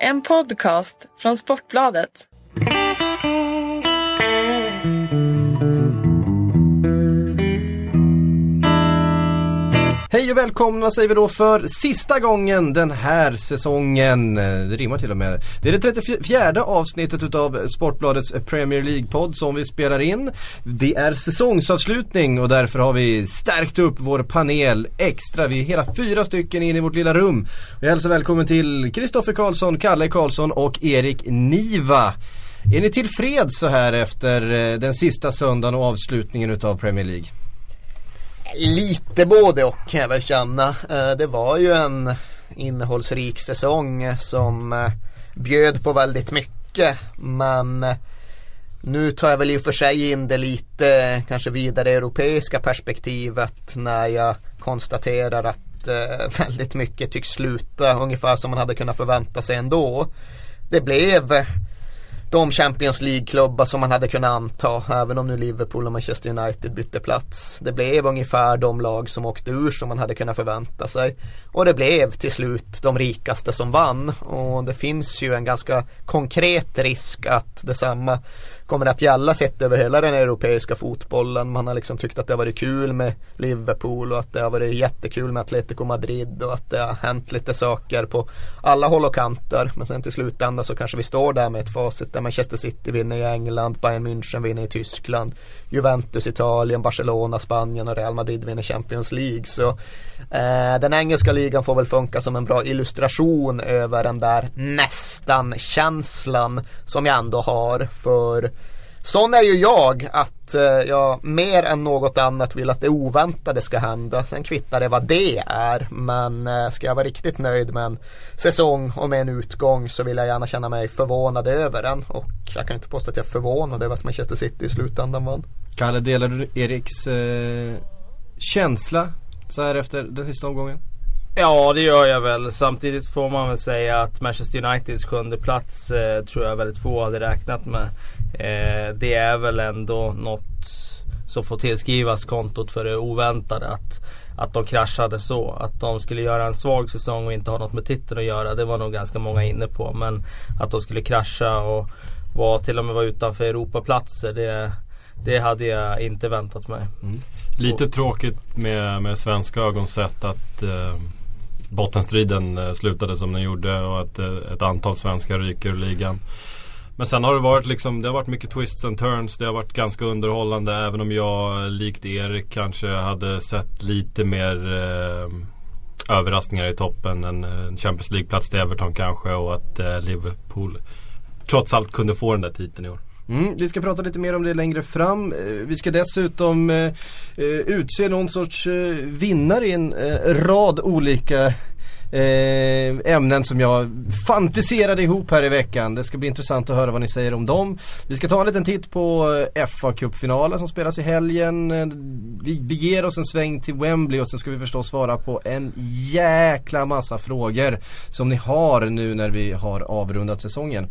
En podcast från Sportbladet. Hej och välkomna säger vi då för sista gången den här säsongen. Det rimmar till och med. Det är det 34 avsnittet utav Sportbladets Premier League-podd som vi spelar in. Det är säsongsavslutning och därför har vi stärkt upp vår panel extra. Vi är hela fyra stycken in i vårt lilla rum. Jag hälsar välkommen till Kristoffer Karlsson, Kalle Karlsson och Erik Niva. Är ni tillfreds så här efter eh, den sista söndagen och avslutningen utav Premier League? Lite både och kan jag väl känna. Eh, det var ju en innehållsrik säsong som eh, bjöd på väldigt mycket. Men eh, nu tar jag väl i och för sig in det lite kanske vidare europeiska perspektivet när jag konstaterar att väldigt mycket tycks sluta ungefär som man hade kunnat förvänta sig ändå. Det blev de Champions League-klubbar som man hade kunnat anta. Även om nu Liverpool och Manchester United bytte plats. Det blev ungefär de lag som åkte ur som man hade kunnat förvänta sig. Och det blev till slut de rikaste som vann. Och det finns ju en ganska konkret risk att detsamma kommer att gälla sett över hela den europeiska fotbollen. Man har liksom tyckt att det har varit kul med Liverpool och att det har varit jättekul med Atletico Madrid och att det har hänt lite saker på alla håll och kanter. Men sen till slutändan så kanske vi står där med ett facit där Manchester City vinner i England, Bayern München vinner i Tyskland, Juventus Italien, Barcelona Spanien och Real Madrid vinner Champions League. Så eh, den engelska ligan får väl funka som en bra illustration över den där nästan-känslan som jag ändå har för Sån är ju jag att eh, jag mer än något annat vill att det oväntade ska hända. Sen kvittar det vad det är. Men eh, ska jag vara riktigt nöjd med en säsong och med en utgång så vill jag gärna känna mig förvånad över den. Och jag kan inte påstå att jag är förvånad över att Manchester City i slutändan vann. Kalle, delar du Eriks eh, känsla så här efter den sista omgången? Ja det gör jag väl. Samtidigt får man väl säga att Manchester Uniteds sjunde plats eh, tror jag väldigt få hade räknat med. Eh, det är väl ändå något som får tillskrivas kontot för det oväntade. Att, att de kraschade så. Att de skulle göra en svag säsong och inte ha något med titeln att göra. Det var nog ganska många inne på. Men att de skulle krascha och var, till och med vara utanför Europaplatser. Det, det hade jag inte väntat mig. Mm. Lite tråkigt med, med svenska ögon sett att eh, bottenstriden eh, slutade som den gjorde och att eh, ett antal svenskar ryker ur ligan. Men sen har det varit liksom, det har varit mycket twists and turns. Det har varit ganska underhållande även om jag likt er kanske hade sett lite mer eh, överraskningar i toppen. En, eh, en Champions League-plats till Everton kanske och att eh, Liverpool trots allt kunde få den där titeln i år. Mm, vi ska prata lite mer om det längre fram. Eh, vi ska dessutom eh, eh, utse någon sorts eh, vinnare i en eh, rad olika eh, ämnen som jag fantiserade ihop här i veckan. Det ska bli intressant att höra vad ni säger om dem. Vi ska ta en liten titt på eh, fa kuppfinalen som spelas i helgen. Eh, vi beger oss en sväng till Wembley och sen ska vi förstås svara på en jäkla massa frågor som ni har nu när vi har avrundat säsongen.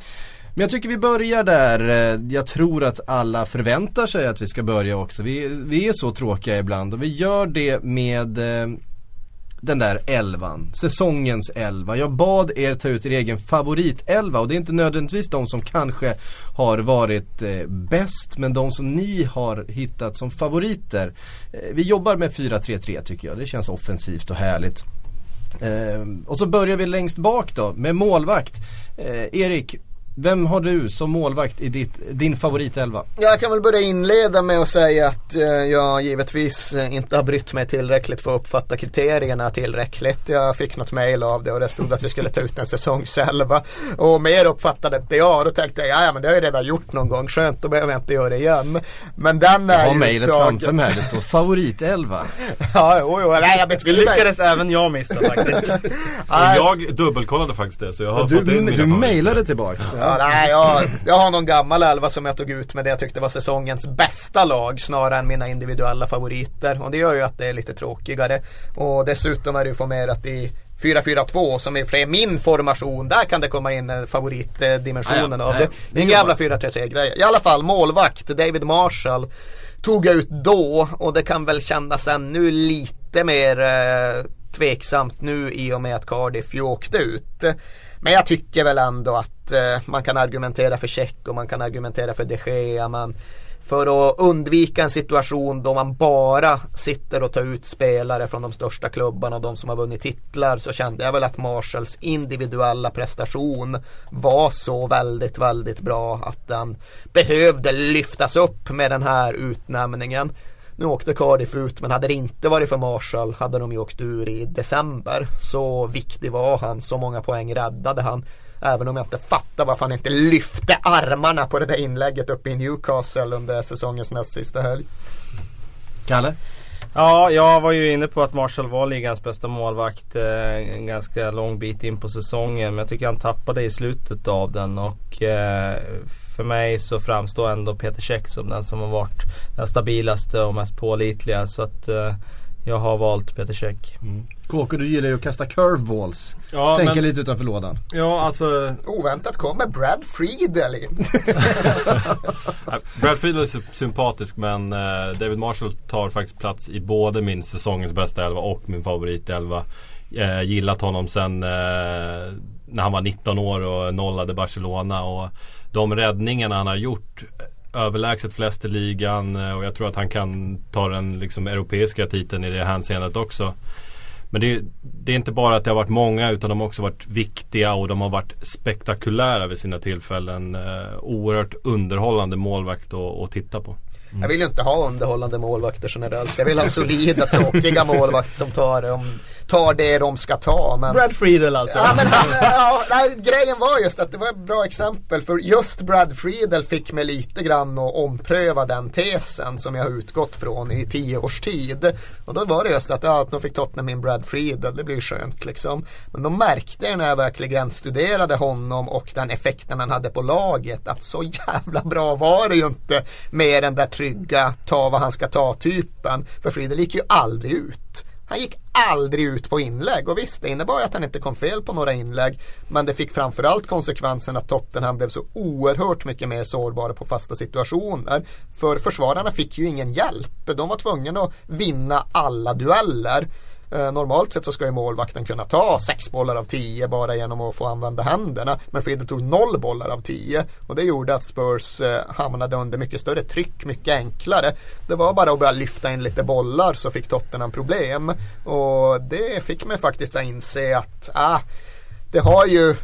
Men jag tycker vi börjar där. Eh, jag tror att alla förväntar sig att vi ska börja också. Vi, vi är så tråkiga ibland och vi gör det med eh, den där elvan, säsongens elva. Jag bad er ta ut er egen favoritelva och det är inte nödvändigtvis de som kanske har varit eh, bäst men de som ni har hittat som favoriter. Eh, vi jobbar med 4-3-3 tycker jag, det känns offensivt och härligt. Eh, och så börjar vi längst bak då med målvakt. Eh, Erik, vem har du som målvakt i ditt, din favoritelva? Jag kan väl börja inleda med att säga att eh, jag givetvis eh, inte har brytt mig tillräckligt för att uppfatta kriterierna tillräckligt. Jag fick något mail av det och det stod att vi skulle ta ut en säsongselva. Och mer uppfattade inte jag. Då tänkte jag, ja men det har jag redan gjort någon gång. Skönt, då behöver jag inte göra det igen. Men den är Jag har mejlet framför mig, det står favoritelva. ja, jo, jo, nej jag betvivlar. lyckades även jag missa faktiskt. jag dubbelkollade faktiskt det så jag har ja, fått du, in Du mejlade tillbaks. Ja, nej, jag, jag har någon gammal elva som jag tog ut med det jag tyckte var säsongens bästa lag snarare än mina individuella favoriter. Och det gör ju att det är lite tråkigare. Och dessutom är det ju formerat i 4-4-2 som är min formation. Där kan det komma in favoritdimensionen ah, ja. av det. Det är en jävla 4-3-3 grej. I alla fall målvakt David Marshall tog jag ut då och det kan väl kännas ännu lite mer eh, tveksamt nu i och med att Cardiff ju åkte ut. Men jag tycker väl ändå att eh, man kan argumentera för Check och man kan argumentera för de Gea. Man, för att undvika en situation då man bara sitter och tar ut spelare från de största klubbarna och de som har vunnit titlar så kände jag väl att Marshalls individuella prestation var så väldigt, väldigt bra att den behövde lyftas upp med den här utnämningen. Nu åkte Cardiff ut men hade det inte varit för Marshall hade de ju åkt ur i december. Så viktig var han, så många poäng räddade han. Även om jag inte fattar varför han inte lyfte armarna på det där inlägget uppe i Newcastle under säsongens näst sista helg. Kalle? Ja, jag var ju inne på att Marshall var ligans bästa målvakt eh, en ganska lång bit in på säsongen. Men jag tycker han tappade i slutet av den och eh, för mig så framstår ändå Peter Käck som den som har varit den stabilaste och mest pålitliga. Så att eh, jag har valt Peter Käck. Mm. KK du gillar ju att kasta curveballs. Ja, Tänka men, lite utanför lådan. ja alltså Oväntat kommer Brad Friedel in. Brad Friedel är sy- sympatisk men eh, David Marshall tar faktiskt plats i både min säsongens bästa elva och min favoritelva. Eh, gillat honom sen eh, när han var 19 år och nollade Barcelona och de räddningarna han har gjort överlägset flest i ligan eh, och jag tror att han kan ta den liksom, europeiska titeln i det hänseendet också. Men det är, det är inte bara att det har varit många utan de har också varit viktiga och de har varit spektakulära vid sina tillfällen. Eh, oerhört underhållande målvakt att, att titta på. Mm. Jag vill ju inte ha underhållande målvakter generellt. Jag vill ha solida, tråkiga målvakter som tar, om tar det de ska ta. Men... Brad Friedel alltså. Ja, men han, ja, nej, grejen var just att det var ett bra exempel för just Brad Friedel fick mig lite grann att ompröva den tesen som jag har utgått från i tio års tid. Och då var det just att, ja, att de fick Tottenham in Brad Friedel, det blir skönt liksom. Men då märkte jag när jag verkligen studerade honom och den effekten han hade på laget att så jävla bra var det ju inte med den där trygga ta vad han ska ta typen. För Friedel gick ju aldrig ut. Han gick aldrig ut på inlägg och visst det innebar ju att han inte kom fel på några inlägg. Men det fick framförallt konsekvensen att Tottenham blev så oerhört mycket mer sårbara på fasta situationer. För försvararna fick ju ingen hjälp. De var tvungna att vinna alla dueller. Eh, normalt sett så ska ju målvakten kunna ta sex bollar av tio bara genom att få använda händerna. Men Friedel tog noll bollar av tio och det gjorde att Spurs eh, hamnade under mycket större tryck, mycket enklare. Det var bara att börja lyfta in lite bollar så fick Tottenham problem. Och det fick mig faktiskt att inse att ah, det har ju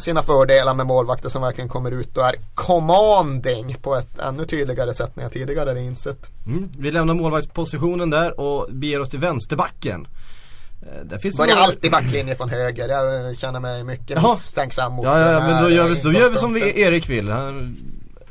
sina fördelar med målvakter som verkligen kommer ut och är commanding på ett ännu tydligare sätt än jag tidigare hade insett. Mm. Vi lämnar målvaktspositionen där och beger oss till vänsterbacken. Eh, Där finns det Börjar några- alltid backlinje från höger. Jag känner mig mycket Jaha. misstänksam mot Ja, ja, ja men då gör vi, då gör vi som vi, Erik vill. Han,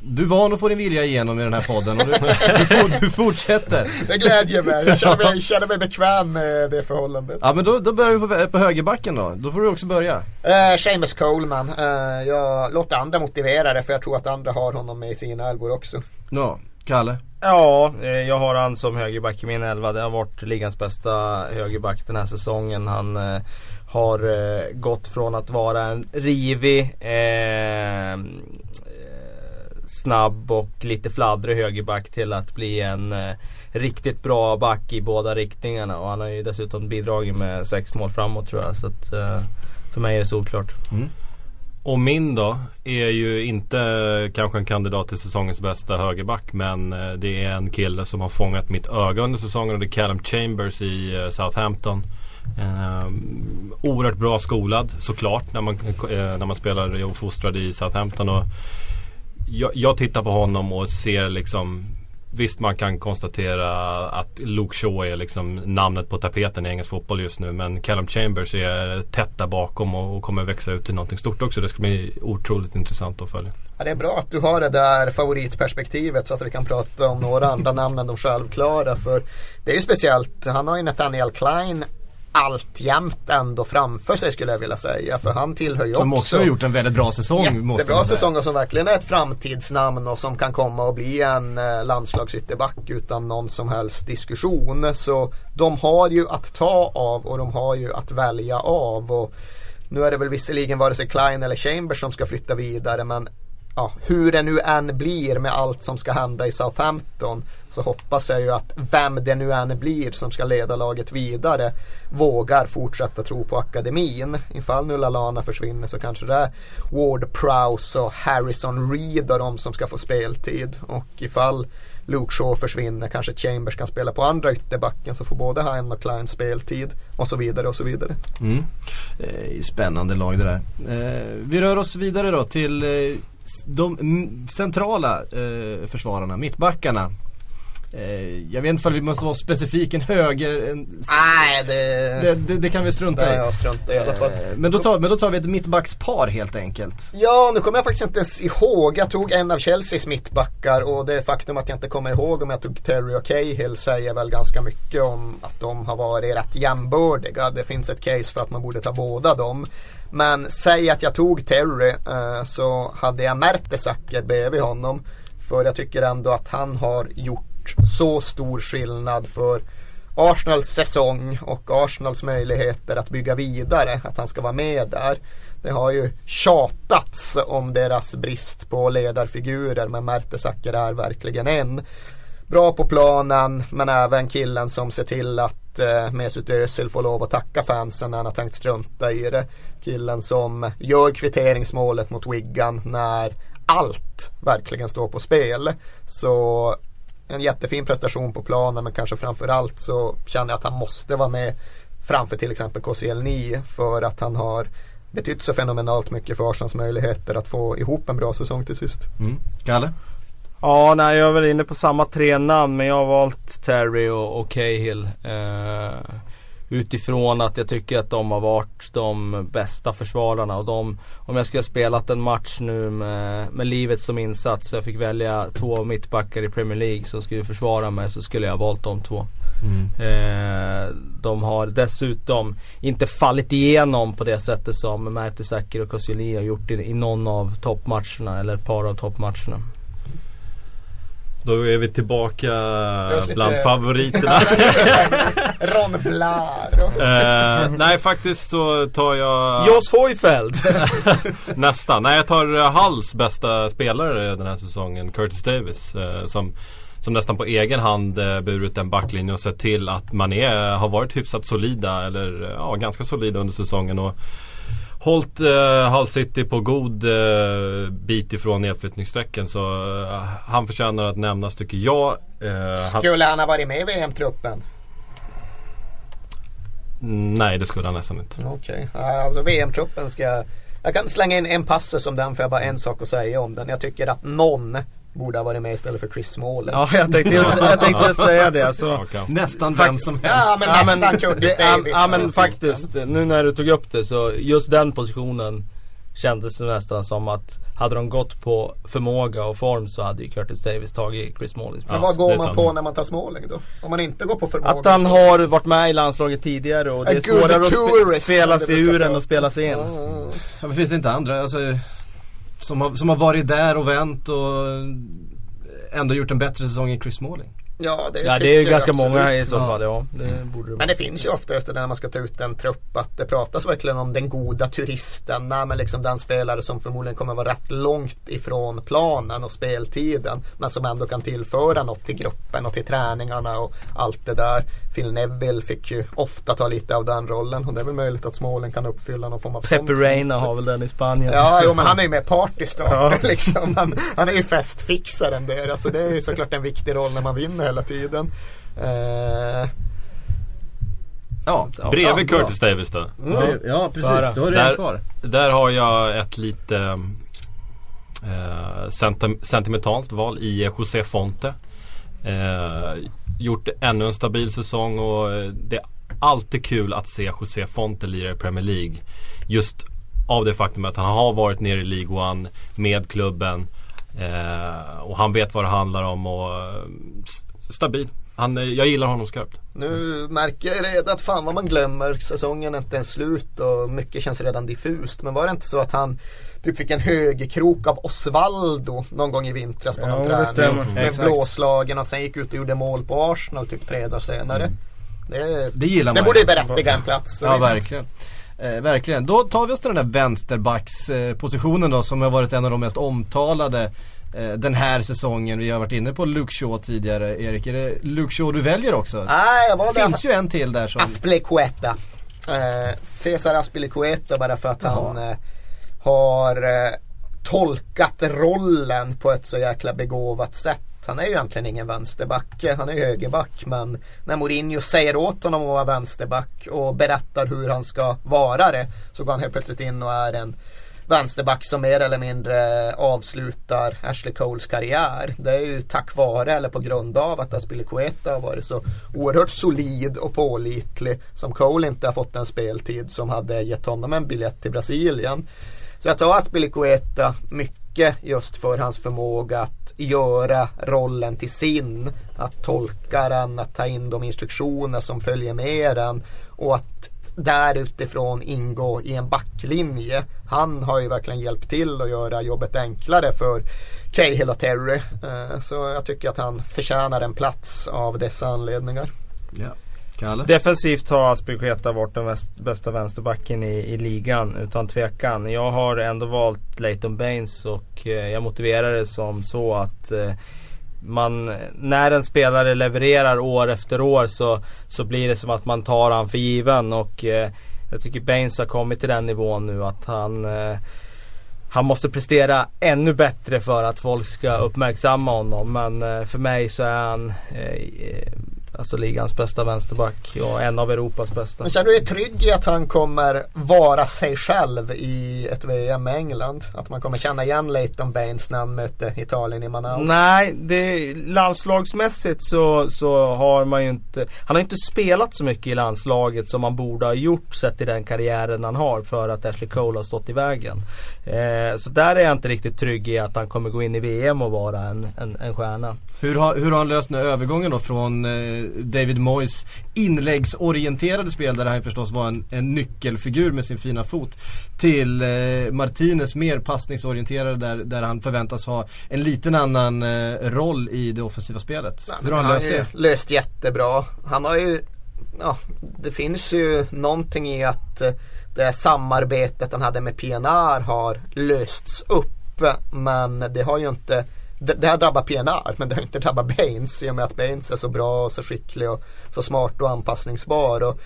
du är van att få din vilja igenom i den här podden och du, du, du fortsätter. Det glädjer mig. Jag känner mig, känner mig bekväm med det förhållandet. Ja men då, då börjar vi på, på högerbacken då. Då får du också börja. Uh, Seamus Coleman. Eh, jag låter andra motivera det för jag tror att andra har honom med i sina älvor också. Ja, Kalle. Ja, eh, jag har han som högerback i min elva. Det har varit ligans bästa högerback den här säsongen. Han eh, har eh, gått från att vara en rivig, eh, snabb och lite fladdrig högerback till att bli en eh, riktigt bra back i båda riktningarna. Och han har ju dessutom bidragit med sex mål framåt tror jag. Så att, eh, för mig är det solklart. Och min då är ju inte kanske en kandidat till säsongens bästa högerback men eh, det är en kille som har fångat mitt öga under säsongen och det är Callum Chambers i eh, Southampton. Eh, oerhört bra skolad såklart när man, eh, när man spelar och fostrad i Southampton. Och jag, jag tittar på honom och ser liksom Visst man kan konstatera att Luke Shaw är liksom namnet på tapeten i engelsk fotboll just nu. Men Callum Chambers är tätt där bakom och, och kommer växa ut till någonting stort också. Det ska bli otroligt intressant att följa. Ja, det är bra att du har det där favoritperspektivet så att vi kan prata om några andra namn än de självklara. För det är ju speciellt. Han har ju Nathaniel Klein alltjämt ändå framför sig skulle jag vilja säga. För han tillhör ju Som också har gjort en väldigt bra säsong. måste Jättebra man säga. säsong och som verkligen är ett framtidsnamn och som kan komma och bli en eh, landslagsytterback utan någon som helst diskussion. Så de har ju att ta av och de har ju att välja av. Och nu är det väl visserligen vare sig Klein eller Chambers som ska flytta vidare men ja, hur det nu än blir med allt som ska hända i Southampton så hoppas jag ju att vem det nu än blir som ska leda laget vidare vågar fortsätta tro på akademin. Ifall nu Lalana försvinner så kanske det är Ward Prowse och Harrison Reed och de som ska få speltid. Och ifall Luke Shaw försvinner, kanske Chambers kan spela på andra ytterbacken så får både Hein och Klein speltid och så vidare och så vidare. Mm. Eh, spännande lag det där. Eh, vi rör oss vidare då till eh, de centrala eh, försvararna, mittbackarna. Eh, jag vet inte om vi måste vara specifik en höger. En, Nej, det, det, det, det kan vi strunta det i. jag struntar i alla fall. Eh, men, då tar, men då tar vi ett mittbackspar helt enkelt. Ja, nu kommer jag faktiskt inte ens ihåg. Jag tog en av Chelseas mittbackar och det faktum att jag inte kommer ihåg om jag tog Terry och Cahill säger väl ganska mycket om att de har varit rätt jämbördiga. Det finns ett case för att man borde ta båda dem. Men säg att jag tog Terry eh, så hade jag Mertesacker bredvid honom. För jag tycker ändå att han har gjort så stor skillnad för Arsenals säsong och Arsenals möjligheter att bygga vidare. Att han ska vara med där. Det har ju tjatats om deras brist på ledarfigurer men Mertesacker är verkligen en. Bra på planen men även killen som ser till att eh, Mesut Özil får lov att tacka fansen när han har tänkt strunta i det. Killen som gör kvitteringsmålet mot Wigan när allt verkligen står på spel. Så en jättefin prestation på planen men kanske framförallt så känner jag att han måste vara med framför till exempel Koscielny för att han har betytt så fenomenalt mycket för Arsens möjligheter att få ihop en bra säsong till sist. Mm. Kalle? Ja, nej, jag är väl inne på samma tre namn men jag har valt Terry och, och Cahill. Eh, utifrån att jag tycker att de har varit de bästa försvararna. Och de, om jag skulle ha spelat en match nu med, med livet som insats. Så jag fick välja två mittbackar i Premier League som skulle försvara mig. Så skulle jag ha valt de två. Mm. Eh, de har dessutom inte fallit igenom på det sättet som Mertesacker och Koscielny har gjort i, i någon av toppmatcherna. Eller ett par av toppmatcherna. Då är vi tillbaka lite- bland favoriterna. Ron Vlaar. och- eh, nej faktiskt så tar jag Jos Hojfeldt! nästan. Nej jag tar eh, Hulls bästa spelare den här säsongen, Curtis Davis. Eh, som, som nästan på egen hand eh, burit en backlinje och sett till att man är, har varit hyfsat solida eller eh, ja, ganska solida under säsongen. Och Hållit eh, Hull City på god eh, bit ifrån nedflyttningssträcken så eh, han förtjänar att nämnas tycker jag. Eh, Skulle han ha varit med i VM-truppen? Nej det skulle han nästan inte. Okej, Ja, alltså VM-truppen ska jag... Jag kan slänga in en passus om den för jag har bara en sak att säga om den. Jag tycker att någon borde ha varit med istället för Chris Smalling. Ja, jag tänkte, just, jag tänkte säga det. Alltså. Hakan. Nästan vem som helst. Ja, men Ja, nästan men, Curtis Davis. ja men faktiskt, nu när du tog upp det så just den positionen kändes det nästan som att hade de gått på förmåga och form så hade ju Curtis Davis tagit Chris Smallings Men vad går man sant. på när man tar Smalling då? Om man inte går på förmåga? Att han har varit med i landslaget tidigare och det är svårare att spe, spela sig ur än att spela sig in. Ja, Ja, men finns det inte andra alltså, som, har, som har varit där och vänt och ändå gjort en bättre säsong än Chris Smalling? Ja, det Ja det är ju jag ganska absolut. många i så Ja. fall, ja. Det borde det Men det finns ju ofta just det när man ska ta ut en trupp att det pratas verkligen om den goda turisten. Nej, men liksom den spelare som förmodligen kommer vara rätt långt ifrån planen och speltiden. Men som ändå kan tillföra något till gruppen och till träningarna och allt det där. Phil Neville fick ju ofta ta lite av den rollen och det är väl möjligt att Smålen kan uppfylla någon form av Pepe. Reina har väl den i Spanien. Ja, jo, men han är ju med partystarter liksom. Han, han är ju festfixaren där. Alltså det är ju såklart en viktig roll när man vinner hela tiden. Eh, Ja, Ja, Bredvid bra. Curtis Davis då. ja, ja precis. Bara. Då är det Där- kvar. Där har jag ett lite eh, senti- sentimentalt val i José Fonte. Eh, gjort ännu en stabil säsong och eh, det är alltid kul att se José Fonte lira i Premier League. Just av det faktum att han har varit nere i League One med klubben. Eh, och han vet vad det handlar om och eh, stabil. Han, eh, jag gillar honom skarpt. Nu märker jag redan att fan vad man glömmer. Säsongen är inte ens slut och mycket känns redan diffust. Men var det inte så att han typ fick en högerkrok av Osvaldo någon gång i vintras på Ja, någon det träning. Med Exakt. blåslagen och sen gick ut och gjorde mål på Arsenal typ tre dagar senare. Det, Det gillar det man borde ju. ju berättiga en plats. Ja, visst. verkligen. Eh, verkligen. Då tar vi oss till den där vänsterbackspositionen då som har varit en av de mest omtalade den här säsongen. Vi har varit inne på Luke Shaw tidigare. Erik, är det Luke Shaw du väljer också? Nej, jag var Det finns ju en till där som... Aspilicueta. Eh, Cesar Aspilicueta bara för att han eh, har eh, tolkat rollen på ett så jäkla begåvat sätt. Han är ju egentligen ingen vänsterback, han är högerback men när Mourinho säger åt honom att vara vänsterback och berättar hur han ska vara det så går han helt plötsligt in och är en vänsterback som mer eller mindre avslutar Ashley Coles karriär. Det är ju tack vare eller på grund av att Aspilicueta har varit så oerhört solid och pålitlig som Cole inte har fått en speltid som hade gett honom en biljett till Brasilien. Så jag tar Aspilicueta mycket just för hans förmåga att göra rollen till sin. Att tolka den, att ta in de instruktioner som följer med den och att där utifrån ingå i en backlinje. Han har ju verkligen hjälpt till att göra jobbet enklare för Cahill och Terry. Eh, Så jag tycker att han förtjänar en plats av dessa anledningar. Ja. Kalle? Defensivt har Aspilicueta varit den väst, bästa vänsterbacken i, i ligan utan tvekan. Jag har ändå valt Leighton Baines och eh, jag motiverar det som så att eh, man, när en spelare levererar år efter år så, så blir det som att man tar han för given och eh, jag tycker Baines har kommit till den nivån nu att han eh, han måste prestera ännu bättre för att folk ska uppmärksamma honom. Men eh, för mig så är han eh, alltså ligans bästa vänsterback och en av Europas bästa. Men känner du dig trygg i att han kommer vara sig själv i ett VM med England? Att man kommer känna igen Leighton Baines när han möter Italien i Manaus? Nej, det, landslagsmässigt så, så har man ju inte Han har inte spelat så mycket i landslaget som man borde ha gjort sett till den karriären han har för att Ashley Cole har stått i vägen. Eh, så där är jag inte riktigt trygg i att han kommer gå in i VM och vara en, en, en stjärna. Hur har, hur har han löst den här övergången då från eh, David Moyes inläggsorienterade spel där han förstås var en, en nyckelfigur med sin fina fot till eh, Martinez mer passningsorienterade där, där han förväntas ha en liten annan eh, roll i det offensiva spelet. Nej, hur har han löst det? löst jättebra. Han har ju, ja, det finns ju någonting i att eh, det samarbetet han hade med PNR har lösts upp. Men det har ju inte det, det har drabbat PNR men det har inte drabbat Baines i och med att Baines är så bra och så skicklig och så smart och anpassningsbar. Och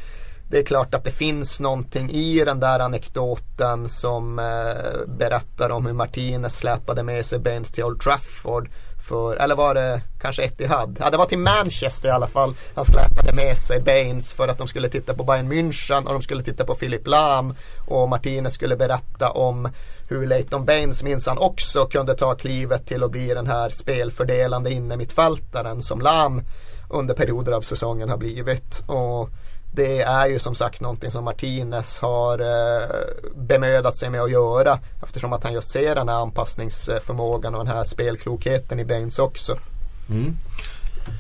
det är klart att det finns någonting i den där anekdoten som eh, berättar om hur Martinez släpade med sig Baines till Old Trafford. För, eller var det kanske Etihad? Ja det var till Manchester i alla fall. Han släpade med sig Baines för att de skulle titta på Bayern München och de skulle titta på Philip Lahm. Och Martinez skulle berätta om hur Leighton Baines minsann också kunde ta klivet till att bli den här spelfördelande innermittfältaren som Lahm under perioder av säsongen har blivit. Och det är ju som sagt någonting som Martinez har eh, bemödat sig med att göra eftersom att han just ser den här anpassningsförmågan och den här spelklokheten i Baines också. Mm.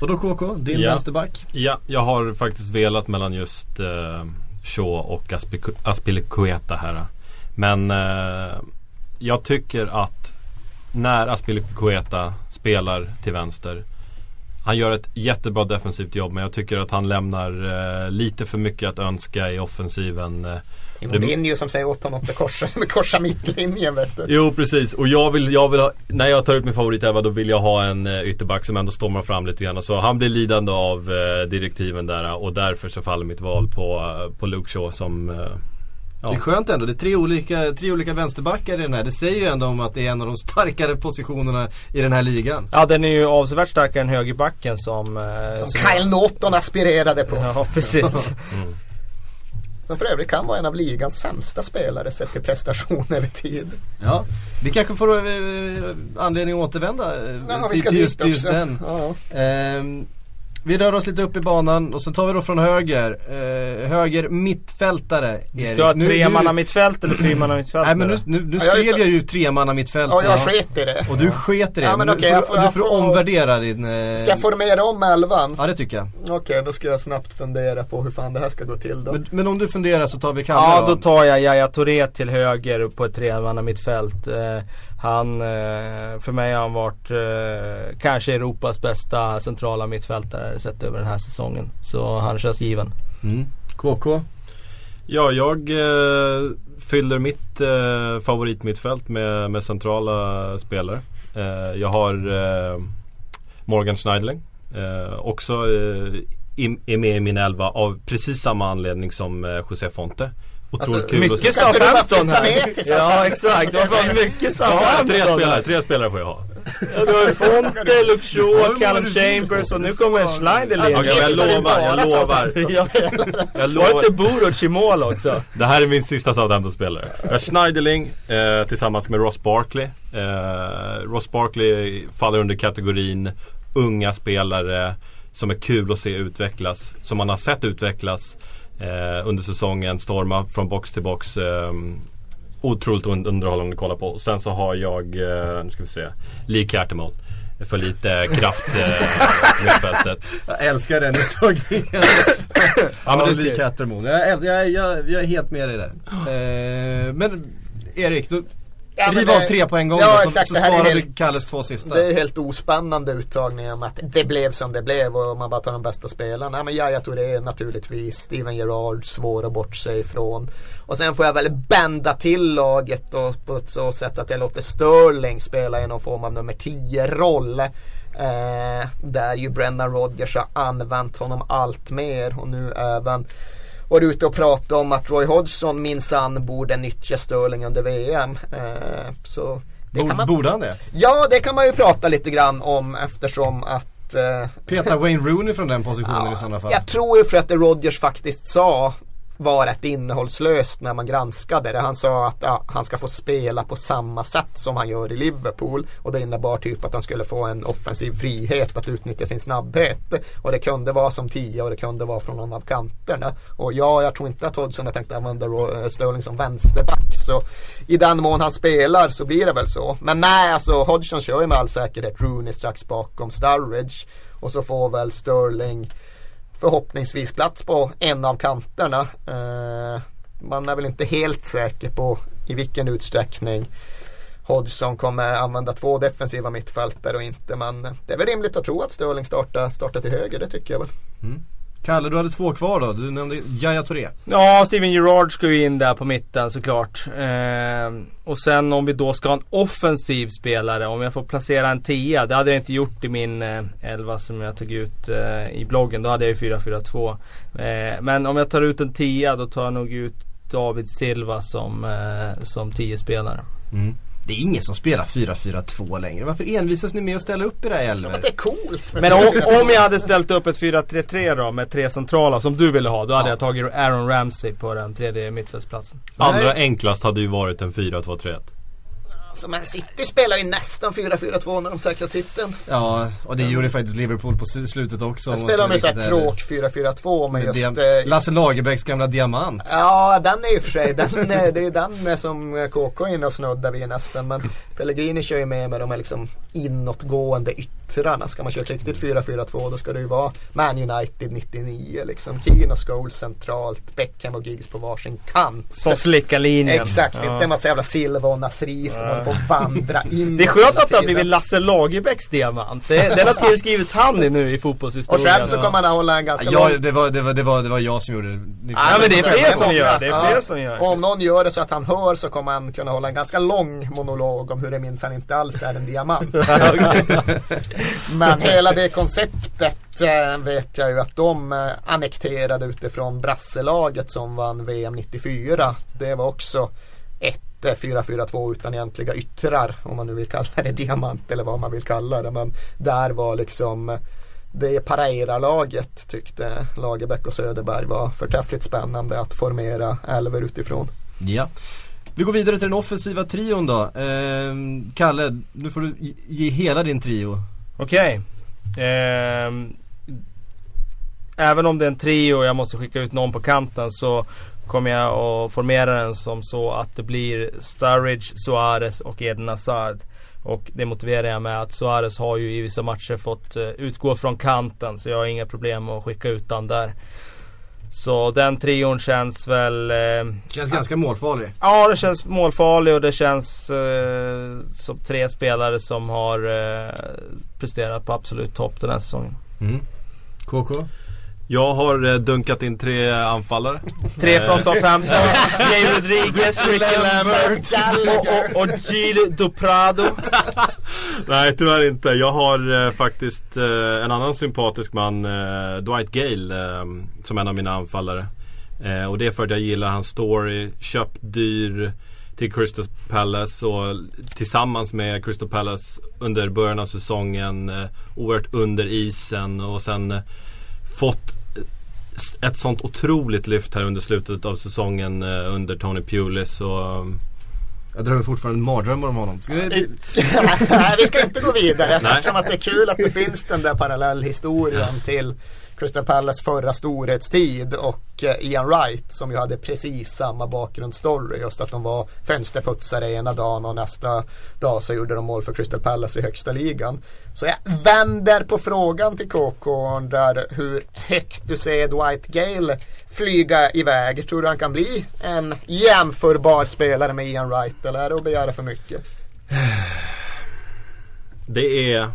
Och då KK, din Ja. vänsterback? Ja, jag har faktiskt velat mellan just eh, Shaw och Aspilicueta här. Men eh, jag tycker att när Aspilicueta spelar till vänster han gör ett jättebra defensivt jobb men jag tycker att han lämnar eh, lite för mycket att önska i offensiven. Eh, Det är Mourinho som säger åt honom att korsa, korsa mittlinjen vet du. Jo precis och jag vill, jag vill ha, när jag tar ut min favoritelva då vill jag ha en eh, ytterback som ändå stormar fram lite grann. Så han blir lidande av eh, direktiven där och därför så faller mitt val på, på Luke Shaw som eh, Det är skönt ändå, det är tre olika, tre olika vänsterbackar i den här. Det säger ju ändå om att det är en av de starkare positionerna i den här ligan. Ja den är ju avsevärt starkare än högerbacken som... eh, Som Kyle Norton aspirerade på. Ja precis. Som för övrigt kan vara en av ligans sämsta spelare sett till prestation över tid. Ja, vi kanske får eh, anledning att återvända eh, Ja, vi till, ska till just, till just den. Ja. Ehm, vi rör oss lite upp i banan och så tar vi då från höger. Eh, höger mittfältare. Erik. ska ha Nu- tre nu- manna mittfält eller fyra manna mittfält Nej men nu, nu, nu Ja, jag skrev vet- jag ju tremanna mittfält. Ja, jag Ja. sket i det. Och du sket i det. Ja, men nu okej, får, jag får- du jag får omvärdera din... Eh, Ska jag formera om elvan? Ja det tycker jag. Okej, då ska jag snabagt fundera på hur fan det här ska gå till då. Men, men om du funderar så tar vi Kalle Ja då tar jag Yahya Touré till höger på ett tremanna mittfält. Eh, han, eh, för mig har han varit eh, kanske Europas bästa centrala mittfältare sett över den här säsongen. Så han känns given. Mm. KK? Ja, jag eh, fyller mitt eh, favoritmittfält med, med centrala spelare. Eh, jag har Morgan Schneiderling. Eh, också är med i min elva av precis samma anledning som José Fonte. Otroligt Alltså, kul Mycket Southampton flytta här. ner till Ja exakt, det var fan mycket Ja, Southampton tre spelare, tre spelare får jag ha. Ja, du har ju Fonte, vad Callum. Chambers och nu kommer Schneiderlin. Okej, jag Hittills har det lovar, jag lovar. Jag Var lovar. inte Boruc i mål också? Det här är min sista Southampton-spelare. Jag har Schneiderling eh, tillsammans med Ross Barkley. Eh, Ross Barkley faller under kategorin unga spelare som är kul att se utvecklas. Som man har sett utvecklas eh, under säsongen. Storma från box till box. Eh, otroligt un- underhållande att kolla på. Och sen så har jag, eh, nu ska vi se, Lee Cartermall. För lite kraft eh, i mittfältet. Jag älskar den uttagningen. Ja, ja, men det- Lee Cattermole. Jag, jag, jag, jag är helt med dig där. Eh, men Erik, du Ja, riv av tre på en gång Ja, då, så, exakt, så sparar helt- vi Kalles två sista. Det är helt ospännande uttagning om att det blev som det blev och man bara tar de bästa spelarna. Nej men Yahya Touré naturligtvis, Steven Gerrard svår att bortse ifrån. Och sen får jag väl bända till laget då på ett så sätt att jag låter Sterling spela i någon form av nummer 10 roll. Eh, där ju Brendan Rodgers har använt honom allt mer och nu även varit ute och pratat om att Roy Hodgson minsann borde nyttja Sterling under VM. Eh, så det man borde han det? Ja, det kan man ju prata lite grann om eftersom att eh, Peta Wayne Rooney från den positionen ja, i sådana fall. Jag tror ju för att det Rodgers faktiskt sa var rätt innehållslöst när man granskade det. Han sa att ja, han ska få spela på samma sätt som han gör i Liverpool. Och det innebar typ att han skulle få en offensiv frihet att utnyttja sin snabbhet. Och det kunde vara som tia och det kunde vara från någon av kanterna. Och ja, jag tror inte att Hodgson har tänkt använda eh, Sterling som vänsterback. Så i den mån han spelar så blir det väl så. Men nej, alltså Hodgson kör ju med all säkerhet Rooney strax bakom Sturridge. Och så får väl Sterling förhoppningsvis plats på en av kanterna. Eh, man är väl inte helt säker på i vilken utsträckning Hodgson kommer använda två defensiva mittfältare och inte. Men det är väl rimligt att tro att Störling startar, startar till höger, det tycker jag väl. Mm. Kalle, du hade två kvar då. Du nämnde Yahya Touré. Ja, Steven Gerrard ska ju in där på mitten såklart. Eh, och sen om vi då ska ha en offensiv spelare, om jag får placera en tia. Det hade jag inte gjort i min eh, elva som jag tog ut eh, i bloggen. Då hade jag ju 4-4-2. Eh, men om jag tar ut en tia då tar jag nog ut David Silva som, eh, som tio spelare. Det är ingen som spelar 4-4-2 längre. Varför envisas ni med att ställa upp i det här Men elver? det är coolt. Men om, 4-4-2. om jag hade ställt upp ett 4-3-3 då med tre centrala som du ville ha. Då hade Ja. jag tagit Aaron Ramsey på den tredje mittfältsplatsen. Allra enklast hade ju varit en 4-2-3-1. Så Man City spelar ju nästan 4-4-2 när de säkrar titeln. Ja, och det gjorde faktiskt Liverpool på slutet också. De spelar med såhär tråk 4-4-2 men Med just... eh, Lasse Lagerbäcks gamla diamant. Ja, den är ju för sig, den, är- det är den som KK är inne och snuddar vid nästan. Men Pellegrini kör ju med med de här liksom inåtgående yttrarna. Ska man köra ett riktigt 4-4-2 då ska det ju vara Man United 99 liksom. Keane och Scholes centralt, Beckham och Giggs på varsin kant. Som slickar linjen. Exakt, Ja. inte en massa jävla Silva och Nasri som håller på att vandra in Det är skönt att det har blivit Lasse Lagerbäcks diamant. Det, den har tillskrivits han i nu i Och fotbollshistorien. själv så kommer han att hålla en ganska Ja, lång det var, det, var, det, var, det var jag som gjorde det. Ni- Ja, men det är fler som gör det. är fler som gör Och om någon gör det så att han hör så kommer han kunna hålla en ganska lång monolog om hur det minsann inte alls är en diamant. Men hela det konceptet eh, vet jag ju att de eh, annekterade utifrån brasselaget som vann VM 94. Det var också ett eh, 4-4-2 utan egentliga yttrar om man nu vill kalla det diamant eller vad man vill kalla det. Men där var liksom det Pareira-laget tyckte Lagerbäck och Söderberg var förträffligt spännande att formera älver utifrån. Ja. Vi går vidare till den offensiva trion då. Eh, Kalle, nu får du ge hela din trio. Okej. Ehm, även om det är en trio och jag måste skicka ut någon på kanten så kommer jag att formera den som så att det blir Sturridge, Suarez och Eden Hazard. Och det motiverar jag med att Suarez har ju i vissa matcher fått eh, utgå från kanten så jag har inga problem att skicka ut den där. Så den trion känns väl eh, Känns ganska målfarlig. Ja, det känns målfarlig och det känns eh, som tre spelare som har eh, presterat på absolut topp den här säsongen. Mm. KK? Jag har eh, dunkat in tre anfallare. Tre Eh, från Southampton. Jay Rodriguez, Ricky Lambert och, och, och Gil Duprado. Nej tyvärr inte. Jag har eh, faktiskt eh, en annan sympatisk man, eh, Dwight Gale, eh, som en av mina anfallare. Eh, och det är för att jag gillar hans story, köpt dyr till Crystal Palace och tillsammans med Crystal Palace under början av säsongen eh, oerhört under isen och sen fått ett sånt otroligt lyft här under slutet av säsongen eh, under Tony Pulis och Jag drömmer fortfarande en mardröm om honom. Ska vi... Nej, vi ska inte gå vidare. Eftersom att det är kul att det finns den där parallellhistorien till Crystal Palace förra storhetstid och eh, Ian Wright som ju hade precis samma bakgrundsstory. Just att de var fönsterputsare ena dagen och nästa dag så gjorde de mål för Crystal Palace i högsta ligan. Så jag vänder på frågan till KK och undrar hur högt du ser Dwight Gale flyga iväg. Tror du han kan bli en jämförbar spelare med Ian Wright eller är det att begära för mycket? Det är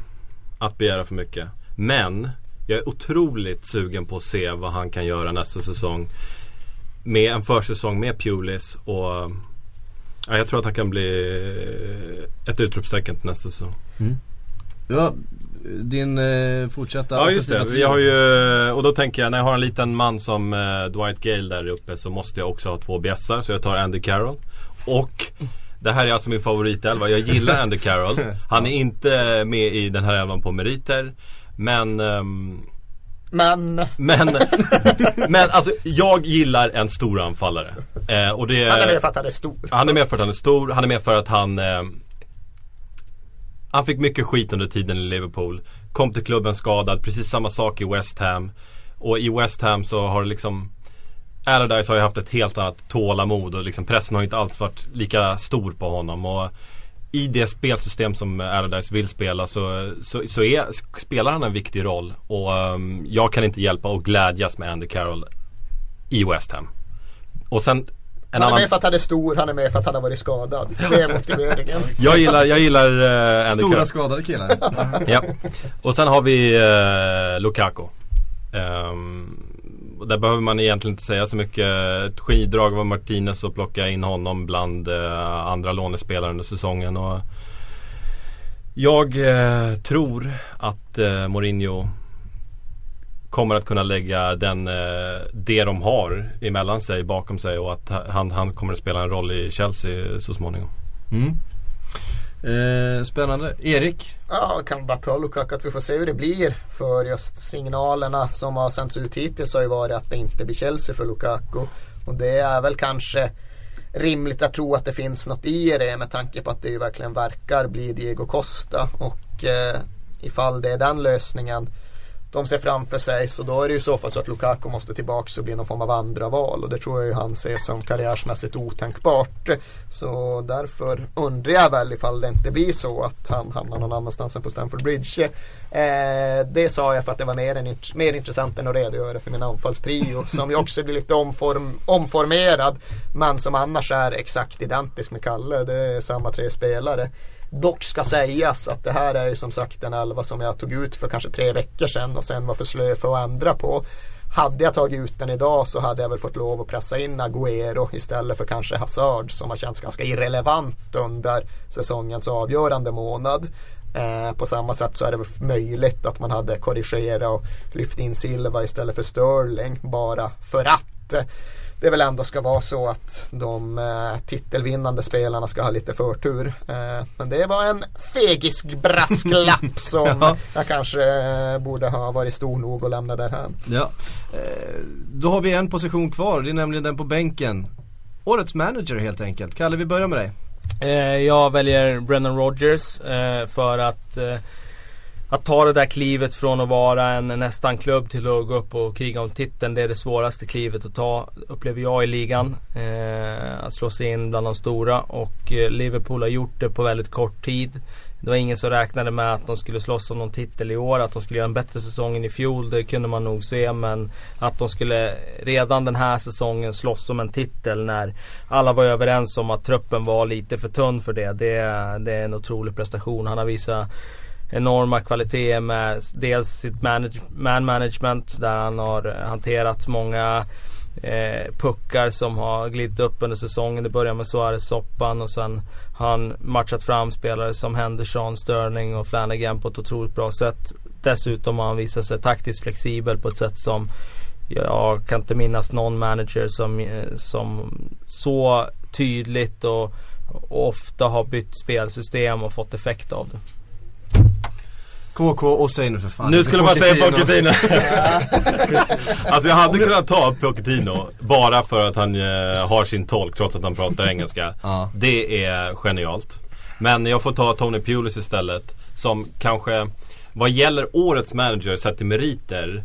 att begära för mycket. Men jag är otroligt sugen på att se vad han kan göra nästa säsong. Med en försäsong med Pulis och ja, jag tror att han kan bli ett utropstecken till nästa säsong. Ja, din eh, fortsatta Ja just det, vi har ju, och då tänker jag när jag har en liten man som eh, Dwight Gale där uppe så måste jag också ha två bjässar så jag tar Andy Carroll. Och det här är alltså min favoritelva, jag gillar Andy Carroll. Han är inte med i den här elvan på meriter. Men ehm, Men. Men, men alltså jag gillar en stor anfallare. Eh, och det, han är med för att han är stor. han är med för att han är stor, han är med för att han eh, Han fick mycket skit under tiden i Liverpool. Kom till klubben skadad, precis samma sak i West Ham. Och i West Ham så har det liksom Allardyce har ju haft ett helt annat tålamod och liksom pressen har inte alls varit lika stor på honom. Och i det spelsystem som Allardyce vill spela så, så, så är, spelar han en viktig roll och um, jag kan inte hjälpa att glädjas med Andy Carroll i West Ham. Och sen en Han är annan... med för att han är stor, han är med för att han har varit skadad. Det är motiveringen. Jag gillar, jag gillar uh, Andy Stora Carroll. skadade killar. Ja. Och sen har vi uh, Lukaku. Um, och där behöver man egentligen inte säga så mycket. Ett skiddrag var Martinez och plocka in honom bland eh, andra lånespelare under säsongen. Och jag eh, tror att eh, Mourinho kommer att kunna lägga den, eh, det de har emellan sig bakom sig och att han, han kommer att spela en roll i Chelsea så småningom. Mm. Eh, spännande. Erik? Ja, kan bara ta Lukaku att vi får se hur det blir. För just signalerna som har sänts ut hittills har ju varit att det inte blir Chelsea för Lukaku. Och det är väl kanske rimligt att tro att det finns något i det med tanke på att det ju verkligen verkar bli Diego Costa. Och eh, ifall det är den lösningen de ser framför sig så då är det ju så fall så att Lukaku måste tillbaka och bli någon form av andra val och det tror jag ju han ser som karriärsmässigt otänkbart. Så därför undrar jag väl ifall det inte blir så att han hamnar någon annanstans än på Stamford Bridge. Eh, det sa jag för att det var mer, än, mer intressant än att redogöra för min anfallstrio som ju också blir lite omform, omformerad men som annars är exakt identisk med Kalle. Det är samma tre spelare. Dock ska sägas att det här är ju som sagt en elva som jag tog ut för kanske tre veckor sedan och sen var för slö för att ändra på. Hade jag tagit ut den idag så hade jag väl fått lov att pressa in Agüero istället för kanske Hazard som har känts ganska irrelevant under säsongens avgörande månad. Eh, på samma sätt så är det möjligt att man hade korrigerat och lyft in Silva istället för Sterling bara för att det väl ändå ska vara så att de eh, titelvinnande spelarna ska ha lite förtur. Eh, men det var en fegisk brasklapp som Ja. jag kanske eh, borde ha varit stor nog att lämna därhän. Ja. Eh, då har vi en position kvar, det är nämligen den på bänken. Årets manager helt enkelt. Kalle, vi börjar med dig. Eh, jag väljer Brennan Rodgers eh, för att eh, att ta det där klivet från att vara en nästan klubb till att gå upp och kriga om titeln. Det är det svåraste klivet att ta upplever jag i ligan. Eh, att slå sig in bland de stora och eh, Liverpool har gjort det på väldigt kort tid. Det var ingen som räknade med att de skulle slåss om någon titel i år. Att de skulle göra en bättre säsong än i fjol. Det kunde man nog se. Men att de skulle redan den här säsongen slåss om en titel när alla var överens om att truppen var lite för tunn för det. Det, det är en otrolig prestation. Han har visat enorma kvaliteter med dels sitt manage, man management där han har eh, hanterat många eh, puckar som har glidit upp under säsongen. Det börjar med Suarez-soppan och sen har han matchat fram spelare som Henderson, Sterling och Flanagan på ett otroligt bra sätt. Dessutom har han visat sig taktiskt flexibel på ett sätt som jag kan inte minnas någon manager som, eh, som så tydligt och, och ofta har bytt spelsystem och fått effekt av det. KK och säg nu för fan. Nu skulle man säga Pochettino. alltså jag hade kunnat ta Pochettino bara för att han eh, har sin tolk trots att han pratar engelska. Ja. Det är genialt. Men jag får ta Tony Pulis istället. Som kanske vad gäller årets manager sett till meriter